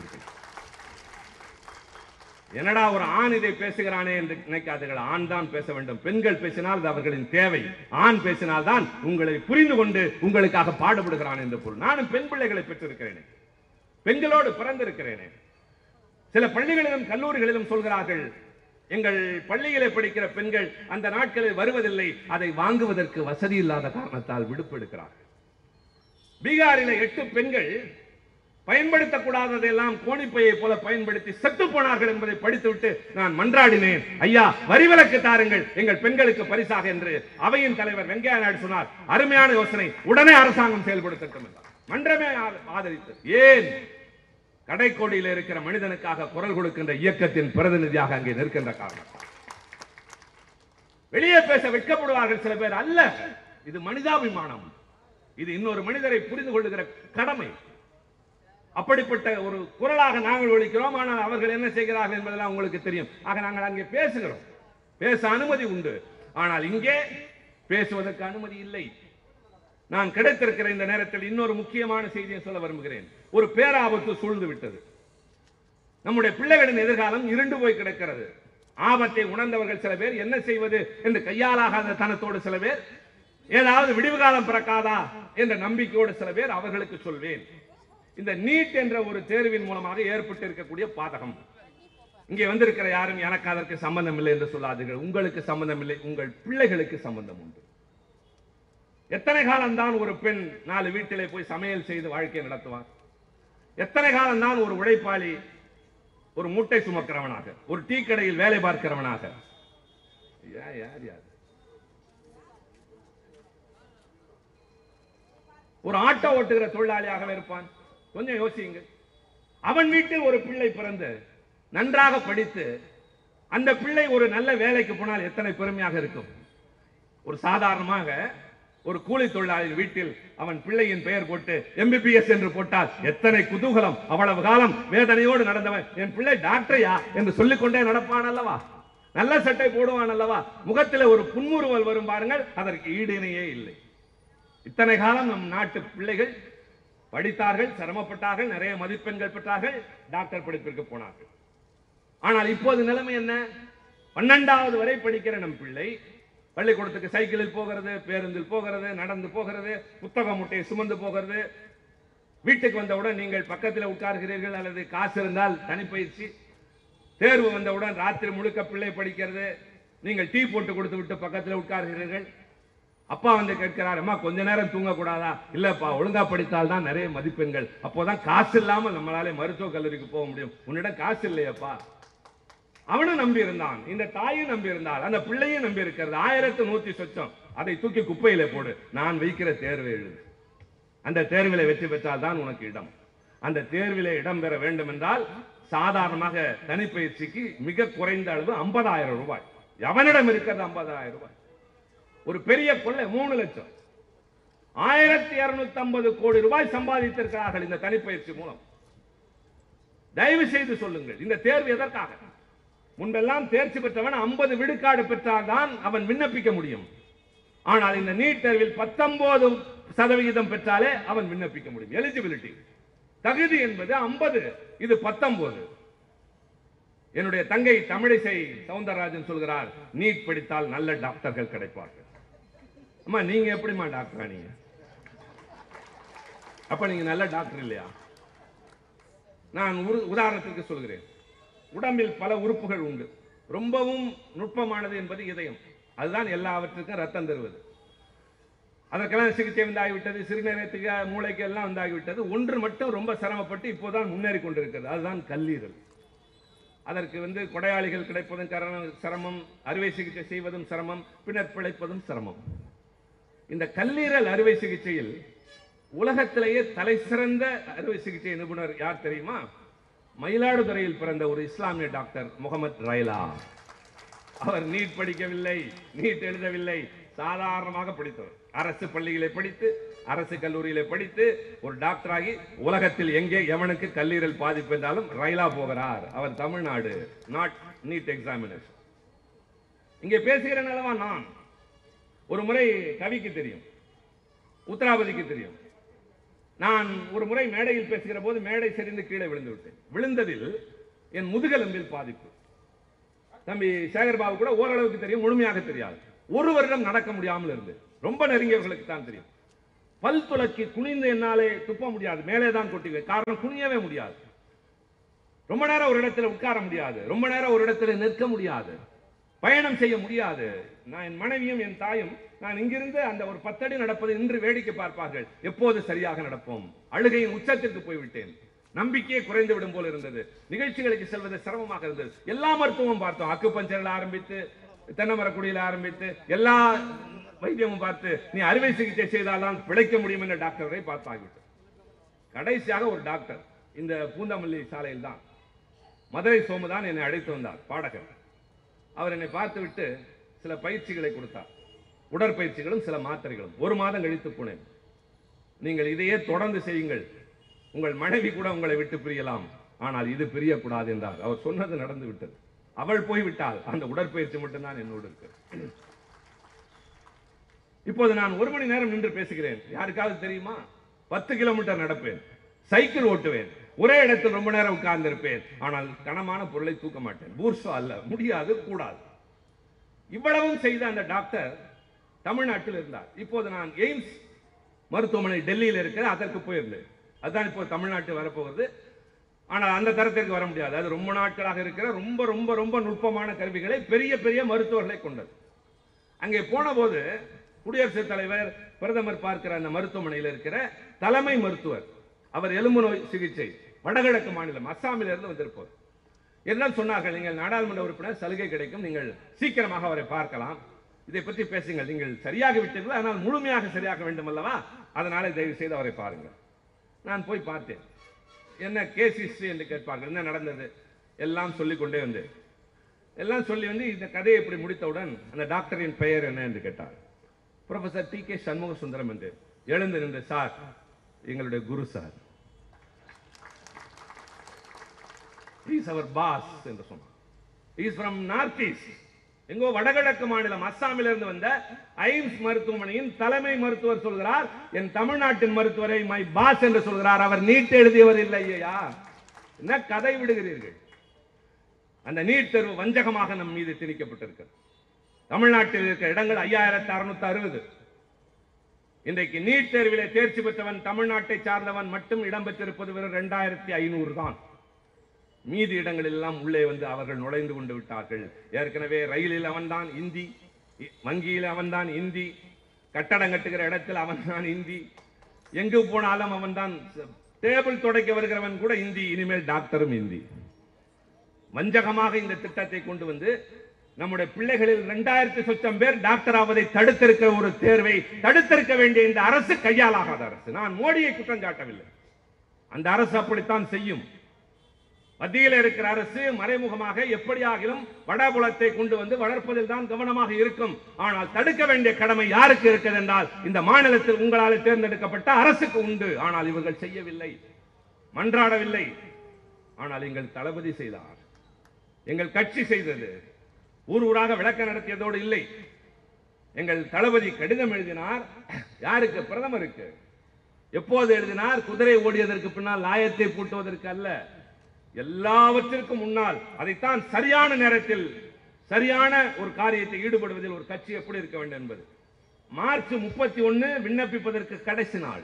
[SPEAKER 1] என்னடா ஒரு ஆண் இதை பேசுகிறானே என்று நினைக்காதீர்கள். ஆண் தான் பேச வேண்டும். பெண்கள் பேசினால் அது அவர்களின் தேவை. ஆண் பேசினால் தான் உங்களை புரிந்து கொண்டு உங்களுக்காக பாடுபடுகிறான் என்று பொருள். நானும் பெண் பிள்ளைகளை பெற்றிருக்கிறேன். பெண்களோடு பிறந்திருக்கிறேனே. சில பள்ளிகளிலும் கல்லூரிகளிலும் சொல்கிறார்கள் எங்கள் பள்ளியிலே படிக்கிற பெண்கள் அந்த நாட்களில் வருவதில்லை அதை வாங்குவதற்கு வசதி இல்லாத காரணத்தால் விடுப்பு எடுக்கிறார்கள் எட்டு பெண்கள் பயன்படுத்தக்கூடாததெல்லாம் கோணிப்பையை போல பயன்படுத்தி செத்து போனார்கள் என்பதை படித்துவிட்டு நான் மன்றாடினேன். ஐயா வரிவிலக்கு தாருங்கள். எங்கள் பெண்களுக்கு பரிசாக என்று அவையின் தலைவர் வெங்கையா நாயுடு சொன்னார். அருமையான யோசனை. உடனே அரசாங்கம் செயல்படுத்தட்டும் என்றார். மன்றமே ஆ- ஆதரித்தது. ஏன்? கடைக்கோடியில் இருக்கிற மனிதனுக்காக குரல் கொடுக்கின்ற இயக்கத்தின் பிரதிநிதியாக அங்கே நிற்கின்ற காரணம். வெளியே பேச வெட்கப்படுவார்கள் சில பேர் அல்ல. இது மனிதாபிமானம். இது இன்னொரு மனிதரை புரிந்து கொள்ளுகிற கடமை. அப்படிப்பட்ட ஒரு குரலாக நாங்கள் ஒழிக்கிறோம் ஆனால் அவர்கள் என்ன செய்கிறார்கள் என்பதெல்லாம் உங்களுக்கு தெரியும். ஆக நாங்கள் அங்கே பேசுகிறோம். பேச அனுமதி உண்டு. ஆனால் இங்கே பேசுவதற்கு அனுமதி இல்லை. நான் கிடைத்திருக்கிற இந்த நேரத்தில் இன்னொரு முக்கியமான செய்தியை சொல்ல விரும்புகிறேன். ஒரு பேராபத்து சூழ்ந்து விட்டது. நம்முடைய பிள்ளைகளின் எதிர்காலம் இருண்டு போய் கிடக்கிறது. ஆபத்தை உணர்ந்தவர்கள் சில பேர் என்ன செய்வது என்று கையாலாகாத தனத்தோடு சில பேர் ஏதாவது விடிவு காலம் பிறக்காதா என்ற நம்பிக்கையோடு சில பேர் அவர்களுக்கு சொல்வேன். இந்த நீட் என்ற ஒரு தேர்வின் மூலமாக ஏற்பட்டு இருக்கக்கூடிய பாதகம். இங்கே வந்திருக்கிற யாரும் எனக்கு அதற்கு சம்பந்தம் இல்லை என்று சொல்லாதீர்கள். உங்களுக்கு சம்பந்தம் இல்லை உங்கள் பிள்ளைகளுக்கு சம்பந்தம் உண்டு. எத்தனை காலம்தான் ஒரு பெண் நாலு வீட்டிலே போய் சமையல் செய்து வாழ்க்கை நடத்துவார் எத்தனை காலம் தான் ஒரு உழைப்பாளி ஒரு மூட்டை சுமக்கிறவனாக ஒரு டீ கடையில் வேலை பார்க்கிறவனாக. யார் யார்? ஒரு ஆட்டோ ஓட்டுகிற தொழிலாளியாக இருப்பான். கொஞ்சம் யோசியுங்க அவன் வீட்டில் ஒரு பிள்ளை பிறந்து நன்றாக படித்து அந்த பிள்ளை ஒரு நல்ல வேலைக்கு போனால் எத்தனை பெருமையாக இருக்கும். ஒரு சாதாரணமாக ஒரு கூலி தொழிலாளி வீட்டில் அவன் பிள்ளையின் பெயர் போட்டு எம்பிபிஎஸ் என்று போட்டால் எத்தனை குதூகலம் அவ்வளவு காலம் வேதனையோடு நடந்தவன் என் பிள்ளை டாக்டரையா? என்று சொல்லிக்கொண்டே நடப்பான் அல்லவா நல்ல சட்டை போடுவான் அல்லவா முகத்தில் ஒரு புன்முறுவல் வரும் பாருங்கள் அதற்கு ஈடு இல்லை. இத்தனை காலம் நம் நாட்டு பிள்ளைகள் படித்தார்கள் சிரமப்பட்டார்கள் நிறைய மதிப்பெண்கள் பெற்றார்கள் டாக்டர் படிப்பிற்கு போனார்கள். ஆனால் இப்போது நிலைமை என்ன? பன்னெண்டாவது வரை படிக்கிற நம் பிள்ளை பள்ளிக்கூடத்துக்கு சைக்கிளில் போகிறது பேருந்தில் போகிறது நடந்து போகிறது புத்தக முட்டையை சுமந்து போகிறது. வீட்டுக்கு வந்தவுடன் நீங்கள் பக்கத்தில் உட்கார்கிறீர்கள் அல்லது காசு இருந்தால் தனிப்பயிற்சி. தேர்வு வந்தவுடன் ராத்திரி முழுக்க பிள்ளை படிக்கிறது. நீங்கள் டீ போட்டு கொடுத்து விட்டு பக்கத்தில் உட்கார்கிறீர்கள். அப்பா வந்து கேட்கிறார் அம்மா கொஞ்ச நேரம் தூங்கக்கூடாதா? இல்லப்பா ஒழுங்கா படித்தால் தான் நிறைய மதிப்பெண்கள். அப்போதான் காசு இல்லாமல் நம்மளாலே மருத்துவ கல்லூரிக்கு போக முடியும். உன்னிடம் காசு இல்லையப்பா. அவனும் நம்பி இருந்தான் இந்த தாயும் நம்பி இருந்தாள் அந்த பிள்ளையும் நம்பி இருக்கிறது ஆயிரத்து நூத்தி சொச்சம். அதை தூக்கி குப்பையில போடு. நான் வைக்கிற தேர்வை எழுது. அந்த தேர்வில வெற்றி பெற்றால் தான் உனக்கு இடம். அந்த தேர்வில இடம் பெற வேண்டும் என்றால் சாதாரணமாக தனிப்பயிற்சிக்கு மிக குறைந்த அளவு 50000 ரூபாய். எவனிடம் இருக்கிறது 50000 ரூபாய்? ஒரு பெரிய கொள்ளை மூணு லட்சம். ஆயிரத்தி இருநூத்தி ஐம்பது கோடி ரூபாய் சம்பாதித்திருக்கிறார்கள் இந்த தனிப்பயிற்சி மூலம். தயவு செய்து சொல்லுங்கள் இந்த தேர்வு எதற்காக? முன்பெல்லாம் தேர்ச்சி பெற்றவன் ஐம்பது விடுக்காடு பெற்றால்தான் அவன் விண்ணப்பிக்க முடியும். ஆனால் இந்த நீட் தேர்வில் பத்தொன்பது சதவிகிதம் பெற்றாலே அவன் விண்ணப்பிக்க முடியும். எலிஜிபிலிட்டி தகுதி என்பது 50 இது பத்தொன்பது. என்னுடைய தங்கை தமிழிசை சவுந்தரராஜன் சொல்கிறார் நீட் படித்தால் நல்ல டாக்டர்கள் கிடைப்பார்கள். அம்மா நீங்க எப்படிம்மா டாக்டரா நீங்க? அப்ப நீங்க நல்ல டாக்டர் இல்லையா? நான் உதாரணத்திற்கு சொல்கிறேன். உடம்பில் பல உறுப்புகள் உண்டு. ரொம்பவும் நுட்பமானது என்பது இதயம். அதுதான் எல்லாவற்றுக்கும் ரத்தம் தருவது. அதற்கெல்லாம் சிகிச்சை வந்தாகிவிட்டது சிறுநீரகத்துக்கு மூளைக்கு எல்லாம் வந்தாகிவிட்டது ஒன்று மட்டும் ரொம்ப சிரமப்பட்டு இப்போதான் முன்னேறி கொண்டிருக்கிறது. அதுதான் கல்லீரல். அதற்கு வந்து கொடையாளிகள் கிடைப்பதும் கரணம் சிரமம். அறுவை சிகிச்சை செய்வதும் சிரமம். பின்னர் பிழைப்பதும் சிரமம். இந்த கல்லீரல் அறுவை சிகிச்சையில் உலகத்திலேயே தலை சிறந்த அறுவை சிகிச்சை நிபுணர் யார் தெரியுமா? மயிலாடுதுறையில் பிறந்த ஒரு இஸ்லாமிய டாக்டர் முகமது ரைலா. அவர் நீட் படிக்கவில்லை நீட் எழுதவில்லை. சாதாரணமாக படித்தவர். அரசு பள்ளிகளை படித்து அரசு கல்லூரியில படித்து ஒரு டாக்டராகி உலகத்தில் எங்கே எவனுக்கு கல்லீரல் பாதிப்பு என்றாலும் ரைலா போகிறார். அவர் தமிழ்நாடு நாட் நீட் எக்ஸாமினேஷன் இங்கே பேசுகிற நிலவா நான்? ஒரு முறை கவிக்கு தெரியும் உத்தராபதிக்கு தெரியும். நான் ஒரு முறை மேடையில் பேசுகிற போது மேடை சரிந்து கீழே விழுந்து விட்டேன். விழுந்ததில் என் முதுகெலும்பில் பாதிப்பு. தம்பி சேகர் பாபு கூட ஓரளவுக்கு தெரியும் முழுமையாக தெரியாது. ஒரு வருடம் நடக்க முடியாமல் இருந்து ரொம்ப நெருங்கியவர்களுக்கு தான் தெரியும். பல் துளக்கி குனிந்து என்னாலே துப்ப முடியாது. மேலே தான் கொட்டிவேன் காரணம் குனியவே முடியாது. ரொம்ப நேரம் ஒரு இடத்துல உட்கார முடியாது. ரொம்ப நேரம் ஒரு இடத்துல நிற்க முடியாது. பயணம் செய்ய முடியாது. நான் என் மனைவியும் என் தாயும் நான் இங்கிருந்து அந்த ஒரு பத்தடி நடப்பதை இன்று வேடிக்கை பார்ப்பார்கள். எப்போது சரியாக நடப்போம்? அழுகையின் உச்சத்திற்கு போய்விட்டேன். நம்பிக்கையே குறைந்து விடும் போல இருந்தது. நிகழ்ச்சிகளுக்கு செல்வது சிரமமாக இருந்தது. எல்லா மருத்துவமும் பார்த்தோம். அக்கு பஞ்சரில் ஆரம்பித்து தென்னமரக்குடியில் ஆரம்பித்து எல்லா வைத்தியமும் பார்த்து நீ அறுவை சிகிச்சை செய்தால்தான் பிழைக்க முடியும் என்ற டாக்டரை பார்த்தாகிவிட்டு கடைசியாக ஒரு டாக்டர் இந்த பூந்தமல்லி சாலையில் தான் மதுரை சோமுதான் என்னை அழைத்து வந்தார் பாடகர். அவர் என்னை பார்த்துவிட்டு சில பயிற்சிகளை கொடுத்தார் உடற்பயிற்சிகளும் சில மாத்திரைகளும். ஒரு மாதம் கழித்து போனேன். நீங்கள் இதையே தொடர்ந்து செய்யுங்கள். உங்கள் மனைவி கூட உங்களை விட்டு பிரியலாம். ஆனால் இது பிரியக்கூடாது என்றார். அவர் சொன்னது நடந்து விட்டது. அவள் போய்விட்டால் அந்த உடற்பயிற்சி மட்டும்தான் என்னோடு இருக்கு. இப்போது நான் ஒரு மணி நேரம் நின்று பேசுகிறேன். யாருக்காவது தெரியுமா? பத்து கிலோமீட்டர் நடப்பேன். சைக்கிள் ஓட்டுவேன். ஒரே இடத்தில் ரொம்ப நேரம் உட்கார்ந்திருப்பேன். ஆனால் கனமான பொருளை தூக்க மாட்டேன். பூர்ஷா அல்ல. முடியாது கூடாது. இவ்வளவும் செய்த அந்த டாக்டர் தமிழ்நாட்டில் இருந்தார். இப்போது நான் எய்ம்ஸ் மருத்துவமனை டெல்லியில் இருக்கிற அதற்கு போயிருந்தேன். அதுதான் இப்போ தமிழ்நாட்டு வரப்போகுது ஆனால் அந்த தரத்திற்கு வர முடியாது. அது ரொம்ப நாட்களாக இருக்கிற ரொம்ப ரொம்ப ரொம்ப நுட்பமான கருவிகளை பெரிய பெரிய மருத்துவர்களை கொண்டது. அங்கே போன போது குடியரசுத் தலைவர் பிரதமர் பார்க்கிற அந்த மருத்துவமனையில் இருக்கிற தலைமை மருத்துவர் அவர் எலும்பு நோய் சிகிச்சை வடகிழக்கு மாநிலம் அஸ்ஸாமிலிருந்து வந்திருப்போம் எல்லாம் என்ன சொன்னார்கள் நீங்கள் நாடாளுமன்ற உறுப்பினர் சலுகை கிடைக்கும் நீங்கள் சீக்கிரமாக அவரை பார்க்கலாம். இதை பற்றி பேசுங்கள் நீங்கள் சரியாக விட்டீர்கள் ஆனால் முழுமையாக சரியாக வேண்டும் அல்லவா அதனால தயவு செய்து அவரை பாருங்கள். நான் போய் பார்த்தேன். என்ன கேஸ் ஹிஸ்டரி என்று கேட்பார்கள் என்ன நடந்தது? எல்லாம் சொல்லிக்கொண்டே கொண்டே எல்லாம் சொல்லி வந்து இந்த கதையை இப்படி முடித்தவுடன் அந்த டாக்டரின் பெயர் என்ன என்று கேட்டார். Professor T K Shanmuga Sundaram என்று எழுந்து நின்று சார் எங்களுடைய குரு சார். இஸ் அவர் பாஸ் என்று சொன்னார் இஸ் ஃப்ரம் நார்த் ஈஸ்ட் எங்கோ வடகிழக்கு மாநிலம் அஸ்ஸாமில் இருந்து வந்த ஐம்ஸ் மருத்துவமனையின் தலைமை மருத்துவர் சொல்கிறார் என் தமிழ்நாட்டின் மருத்துவரை மை பாஸ் என்று சொல்கிறார். அவர் நீட் எழுதியவர் இல்லையா என்ன கதை விடுகிறீர்கள்? அந்த நீட் தேர்வு வஞ்சகமாக நம் மீது திணிக்கப்பட்டிருக்கிறது. தமிழ்நாட்டில் இருக்கிற இடங்கள் ஐயாயிரத்தி அறுநூத்தி அறுபது. இன்றைக்கு நீட் தேர்விலே தேர்ச்சி பெற்றவன் தமிழ்நாட்டை சார்ந்தவன் மட்டும் இடம்பெற்றிருப்பது வெறும் இரண்டாயிரத்தி ஐநூறு தான். மீதி இடங்களில் எல்லாம் உள்ளே வந்து அவர்கள் நுழைந்து கொண்டு விட்டார்கள். ஏற்கனவே ரயிலில் அவன்தான் இந்தி வங்கியில் அவன்தான் இந்தி கட்டடம் கட்டுகிற இடத்தில் அவன்தான் இந்தி. எங்கு போனாலும் அவன்தான் டேபிள் துடைக்க வருகிறவன் கூட இந்தி இனிமேல் டாக்டரும் இந்தி. வஞ்சகமாக இந்த திட்டத்தை கொண்டு வந்து நம்முடைய பிள்ளைகளில் இரண்டாயிரத்தி சொச்சம் பேர் டாக்டர் ஆவதை தடுத்திருக்க ஒரு தேர்வை தடுத்திருக்க வேண்டிய இந்த அரசு கையாலாகாத அரசு. நான் மோடியை குற்றம் காட்டவில்லை அந்த அரசு அப்படித்தான் செய்யும். மத்தியில் இருக்கிற அரசு மறைமுகமாக எப்படியாகிலும் வடபுலத்தை கொண்டு வந்து வளர்ப்பதில் தான் கவனமாக இருக்கும். ஆனால் தடுக்க வேண்டிய கடமை யாருக்கு இருக்கிறது என்றால் இந்த மாநிலத்தில் உங்களால் தேர்ந்தெடுக்கப்பட்ட அரசுக்கு உண்டு. ஆனால் இவர்கள் செய்யவில்லை. மன்றாடவில்லை. ஆனால் எங்கள் தளபதி செய்தார். எங்கள் கட்சி செய்தது. ஊர் ஊராக விளக்க நடத்தியதோடு இல்லை. எங்கள் தளபதி கடிதம் எழுதினார். யாருக்கு? பிரதமருக்கு. எப்போது எழுதினார்? குதிரை ஓடியதற்கு பின்னால் லாயத்தை பூட்டுவதற்கு அல்ல. எல்லாவற்றிற்கும் முன்னால் அதைத்தான் சரியான நேரத்தில் சரியான ஒரு காரியத்தை ஈடுபடுவதில் ஒரு கட்சி எப்படி இருக்க வேண்டும் என்பது. மார்ச் முப்பத்தி ஒன்று விண்ணப்பிப்பதற்கு கடைசி நாள்.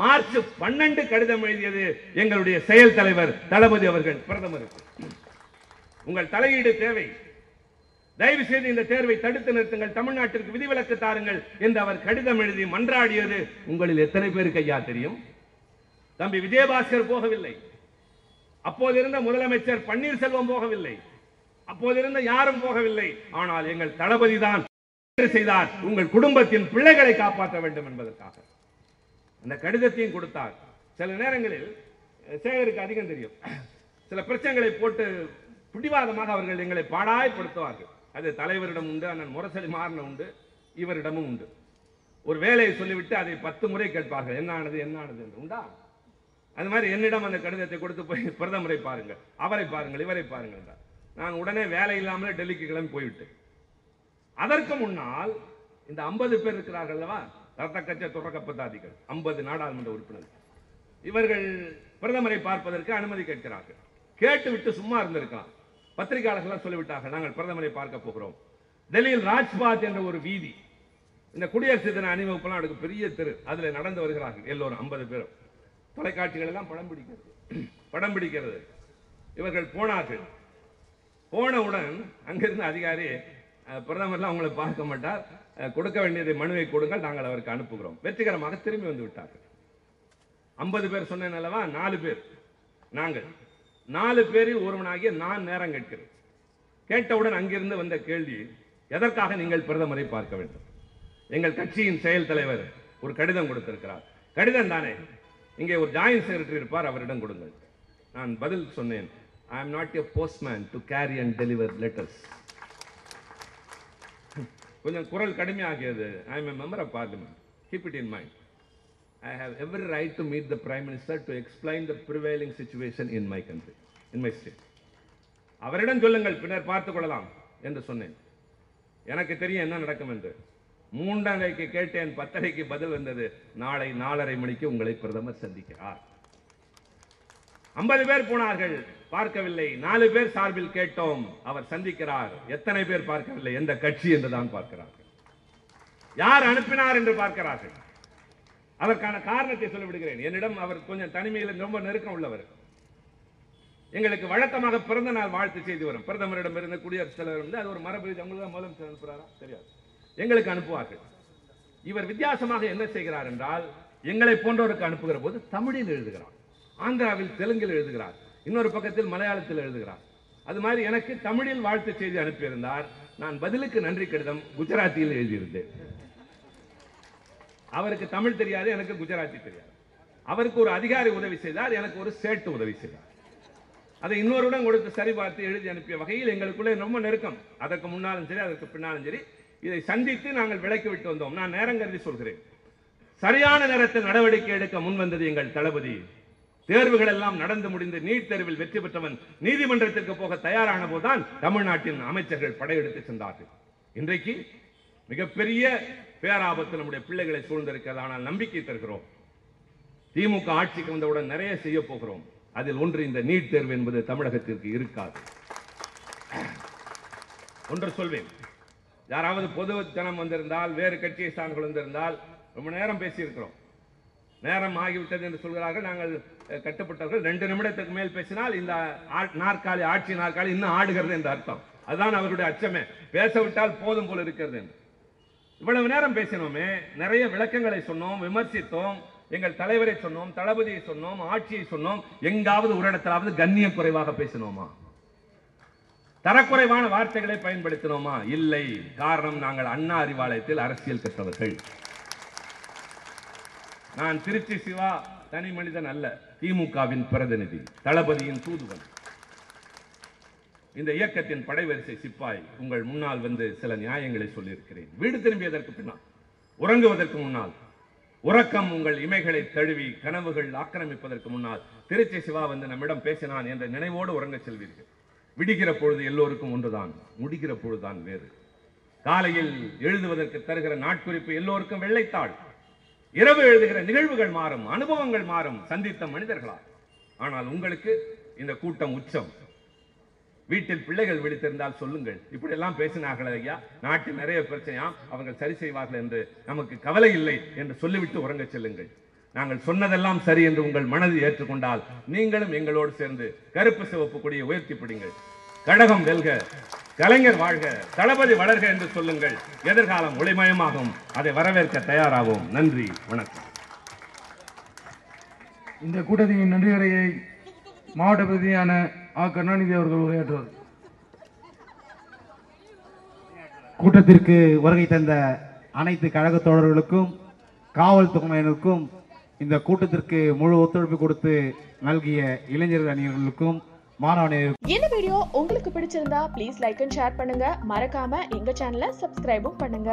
[SPEAKER 1] மார்ச் பன்னெண்டு கடிதம் எழுதியது எங்களுடைய செயல் தலைவர் தளபதி அவர்கள் பிரதமருக்கு உங்கள் தலையீடு தேவை. தயவு செய்து இந்த தேர்வை தடுத்து நிறுத்துங்கள். தமிழ்நாட்டிற்கு விதிவிலக்கு தாருங்கள் என்று அவர் கடிதம் எழுதி மன்றாடியது உங்களில் எத்தனை பேருக்கு ஐயா தெரியும்? தம்பி விஜயபாஸ்கர் போகவில்லை. அப்போது இருந்த முதலமைச்சர் பன்னீர்செல்வம் போகவில்லை. அப்போது இருந்த யாரும் போகவில்லை. ஆனால் எங்கள் தளபதி தான் செய்தார். உங்கள் குடும்பத்தின் பிள்ளைகளை காப்பாற்ற வேண்டும் என்பதற்காக. அந்த கடிதத்தையும் கொடுத்தார். சில நேரங்களில் சேகருக்கு அதிகம் தெரியும். சில பிரச்சனைகளை போட்டு பிடிவாதமாக அவர்கள் எங்களை பாடாய்படுத்துவார்கள் அது தலைவரிடம் உண்டு அண்ணன் முரசலி மாறின உண்டு இவரிடமும் உண்டு. ஒரு வேலையை சொல்லிவிட்டு அதை பத்து முறை கேட்பார்கள். என்ன ஆனது என்ன ஆனது என்று உண்டா? அது மாதிரி என்னிடம் அந்த கடிதத்தை கொடுத்து போய் பிரதமரை பாருங்கள் அவரை பாருங்கள் இவரை பாருங்கள் நான் உடனே வேலை இல்லாமல் டெல்லிக்கு கிளம்பி போய்விட்டேன். அதற்கு முன்னால் இந்த 50 பேர் இருக்கிறார்கள் அல்லவா? ரத்த கச்ச துறக்கப்பத்தாதிகள் 50 நாடாளுமன்ற உறுப்பினர்கள். இவர்கள் பிரதமரை பார்ப்பதற்கு அனுமதி கேட்கிறார்கள். கேட்டுவிட்டு சும்மா இருந்திருக்கலாம். பத்திரிகையாளர்கள் சொல்லிவிட்டார்கள் நாங்கள் பிரதமரை பார்க்க போகிறோம். டெல்லியில் ராஜ்பாத் என்ற ஒரு வீதி இந்த குடியரசு தின அணிவகுப்பெல்லாம் அதுக்கு பெரிய தெரு. அதில் நடந்து வருகிறார்கள் எல்லோரும் 50 பேரும். தொலைக்காட்சிகள் எல்லாம் படம் பிடிக்கிறது. படம் பிடிக்கிறது. இவர்கள் போனார்கள். போனவுடன் அங்கிருந்த அதிகாரி பிரதமர்லாம் அவங்களை பார்க்க மாட்டார். கொடுக்க வேண்டியதை மனுவை கொடுங்கள் நாங்கள் அவருக்கு அனுப்புகிறோம். வெற்றிகரமாக திரும்பி வந்து விட்டார்கள். ஐம்பது பேர் சொன்னேன் அல்லவா? நாலு பேர். நாங்கள். நாலு பேரில் ஒருவனாகிய நான் நேரம் கேட்கிறேன். கேட்டவுடன் அங்கிருந்து வந்த கேள்வி எதற்காக நீங்கள் பிரதமரை பார்க்க வேண்டும்? எங்கள் கட்சியின் செயல் தலைவர் ஒரு கடிதம் கொடுத்திருக்கிறார். கடிதம் தானே? இங்கே ஒரு ஜாயின்ட் செக்ரட்டரி இருப்பார் அவரிடம் கொடுங்கள். நான் பதில் சொன்னேன். I am not a postman to carry and deliver letters கொஞ்சம் குரல் கடுமையாகியது. I am a member of parliament keep it in mind I have every right to meet the prime minister to explain the prevailing situation in my country in my state அவரிடம் சொல்லுங்கள் பின்னர் பார்த்துக் கொள்ளலாம் என்று சொன்னேன். எனக்கு தெரியும் என்ன நடக்கும் என்று. மூன்றரைக்கு கேட்டேன் பத்தரைக்கு பதில் வந்தது. நாளை நாலரை மணிக்கு உங்களை பிரதமர் சந்திக்கிறார். ஐம்பது பேர் போனார்கள் பார்க்கவில்லை. நாலு பேர் சார்பில் கேட்டோம் அவர் சந்திக்கிறார். எத்தனை பேர் பார்க்கவில்லை? எந்த கட்சி என்று தான் பார்க்கிறார்கள். யார் அனுப்பினார் என்று பார்க்கிறார்கள். அதற்கான காரணத்தை சொல்லிவிடுகிறேன். என்னிடம் அவர் கொஞ்சம் தனிமையில் ரொம்ப நெருக்கம் உள்ளவர். எங்களுக்கு வழக்கமாக பிறந்த நாள் வாழ்த்து செய்தி வரும். பிரதமரிடம் இருந்து குடியரசுத் தலைவர் அது ஒரு மரபு அவங்களுக்கு முதலமைச்சர் அனுப்புறாரா? தெரியாது. எங்களுக்கு அனுப்புவார்கள். இவர் வித்தியாசமாக என்ன செய்கிறார் என்றால் எங்களை போன்றவருக்கு அனுப்புகிற போது தமிழில் எழுதுகிறார். ஆந்திராவில் தெலுங்கில் எழுதுகிறார். இன்னொரு பக்கத்தில் மலையாளத்தில் எழுதுகிறார். அது மாதிரி எனக்கு தமிழில் வாழ்த்து செய்தி அனுப்பியிருந்தார். நான் பதிலுக்கு நன்றி கடிதம் குஜராத்தியில் எழுதியிருந்தேன். அவருக்கு தமிழ் தெரியாது எனக்கு குஜராத்தி தெரியாது. அவருக்கு ஒரு அதிகாரி உதவி செய்தார் எனக்கு ஒரு சேட்டு உதவி செய்தார். அதை இன்னொருடன் கொடுத்து சரிபார்த்து எழுதி அனுப்பிய வகையில் எங்களுக்குள்ளே ரொம்ப நெருக்கம். அதற்கு முன்னாலும் சரி அதற்கு பின்னாலும் சரி இதை சந்தித்து நாங்கள் விலக்கி விட்டு வந்தோம். நான் நேரம் கருதி சொல்கிறேன். சரியான நேரத்தில் நடவடிக்கை எடுக்க முன்வந்தது எங்கள் தளபதி. தேர்வுகள் எல்லாம் நடந்து முடிந்து நீட் தேர்வில் வெற்றி பெற்றவன் நீதிமன்றத்திற்கு போக தயாரான போதுதான் தமிழ்நாட்டின் அமைச்சர்கள் படையெடுத்து சென்றார்கள். இன்றைக்கு மிகப்பெரிய பேராபத்து நம்முடைய பிள்ளைகளை சூழ்ந்திருக்கிறது. ஆனால் நம்பிக்கை தருகிறோம். திமுக ஆட்சிக்கு வந்தவுடன் நிறைய செய்ய போகிறோம். அதில் ஒன்று இந்த நீட் தேர்வு என்பது தமிழகத்திற்கு இருக்காது. ஒன்று சொல்வேன். யாராவது பொது ஜனம் வந்திருந்தால் வேறு கட்சியை சார்ந்து வந்திருந்தால் ரொம்ப நேரம் பேசியிருக்கிறோம். நேரம் ஆகிவிட்டது என்று சொல்கிறார்கள். நாங்கள் கட்டுப்பட்டவர்கள். ரெண்டு நிமிடத்துக்கு மேல் பேசினால் இந்த நாற்காலி ஆட்சி நாற்காலி இன்னும் ஆடுகிறது என்று அர்த்தம். அதுதான் அவருடைய அச்சமே. பேசவிட்டால் போதும் போல இருக்கிறது என்று. இவ்வளவு நேரம் பேசினோமே நிறைய விளக்கங்களை சொன்னோம் விமர்சித்தோம். எங்கள் தலைவரை சொன்னோம் தளபதியை சொன்னோம் ஆட்சியை சொன்னோம். எங்காவது ஒரு இடத்திலாவது கண்ணிய குறைவாக பேசினோமா? தரக்குறைவான வார்த்தைகளை பயன்படுத்தினோமா? இல்லை. காரணம் நாங்கள் அண்ணா அறிவாலயத்தில் அரசியல் கற்றவர்கள். நான் திருச்சி சிவா தனி மனிதன் அல்ல திமுகவின் பிரதிநிதி தளபதியின் தூதுவன். இந்த இயக்கத்தின் படைவரிசை சிப்பாய் உங்கள் முன்னால் வந்து சில நியாயங்களை சொல்லியிருக்கிறேன். வீடு திரும்பியதற்கு பின்னால் உறங்குவதற்கு முன்னால் உறக்கம் உங்கள் இமைகளை தழுவி கனவுகள் ஆக்கிரமிப்பதற்கு முன்னால் திருச்சி சிவா வந்து நம்மிடம் பேசினான் என்ற நினைவோடு உறங்கச் செல்வீர்கள். விடுகிற பொழுது எல்லோருக்கும் ஒன்றுதான் முடிகிற பொழுதுதான் வேறு. காலையில் எழுதுவதற்கு தருகிற நாட்குறிப்பு எல்லோருக்கும் வெள்ளைத்தாள். இரவு எழுதுகிற நிகழ்வுகள் மாறும் அனுபவங்கள் மாறும் சந்தித்த மனிதர்களா ஆனால் உங்களுக்கு இந்த கூட்டம் உச்சம். வீட்டில் பிள்ளைகள் விழித்திருந்தால் சொல்லுங்கள். இப்படி எல்லாம் பேசினார்கள் ஐயா. நாட்டில் நிறைய பிரச்சனையாம். அவர்கள் சரி செய்வார்கள் என்று நமக்கு கவலை இல்லை என்று சொல்லிவிட்டு உறங்கச் செல்லுங்கள். நாங்கள் சொன்னதெல்லாம் சரி என்று உங்கள் மனதில் ஏற்றுக்கொண்டால் நீங்களும் எங்களோடு சேர்ந்து கருப்பு சிவப்பு கொடியை உயர்த்தி பிடிங்கள். கழகம் வெல்க கலைஞர் வாழ்க தளபதி வளர்க என்று சொல்லுங்கள். எதிர்காலம் ஒளிமயமாகும். அதை வரவேற்க தயாராகும் நன்றி வணக்கம்.
[SPEAKER 2] இந்த கூட்டத்தின் நன்றியுரையை மாவட்ட பிரதியான ஆ. கருணாநிதி அவர்கள் உரையாற்றுவார்.
[SPEAKER 3] கூட்டத்திற்கு வருகை தந்த அனைத்து கழக தோழர்களுக்கும் காவல்துறையினருக்கும் இந்த கூட்டத்திற்கு முழு ஒத்துழைப்பு கொடுத்து நல்கிய இளைஞர் அணியர்களுக்கும் மாணவ
[SPEAKER 4] இந்த வீடியோ உங்களுக்கு பிடிச்சிருந்தா ப்ளீஸ் லைக் அண்ட் ஷேர் பண்ணுங்க. மறக்காம எங்க சேனலை சப்ஸ்கிரைபும் பண்ணுங்க.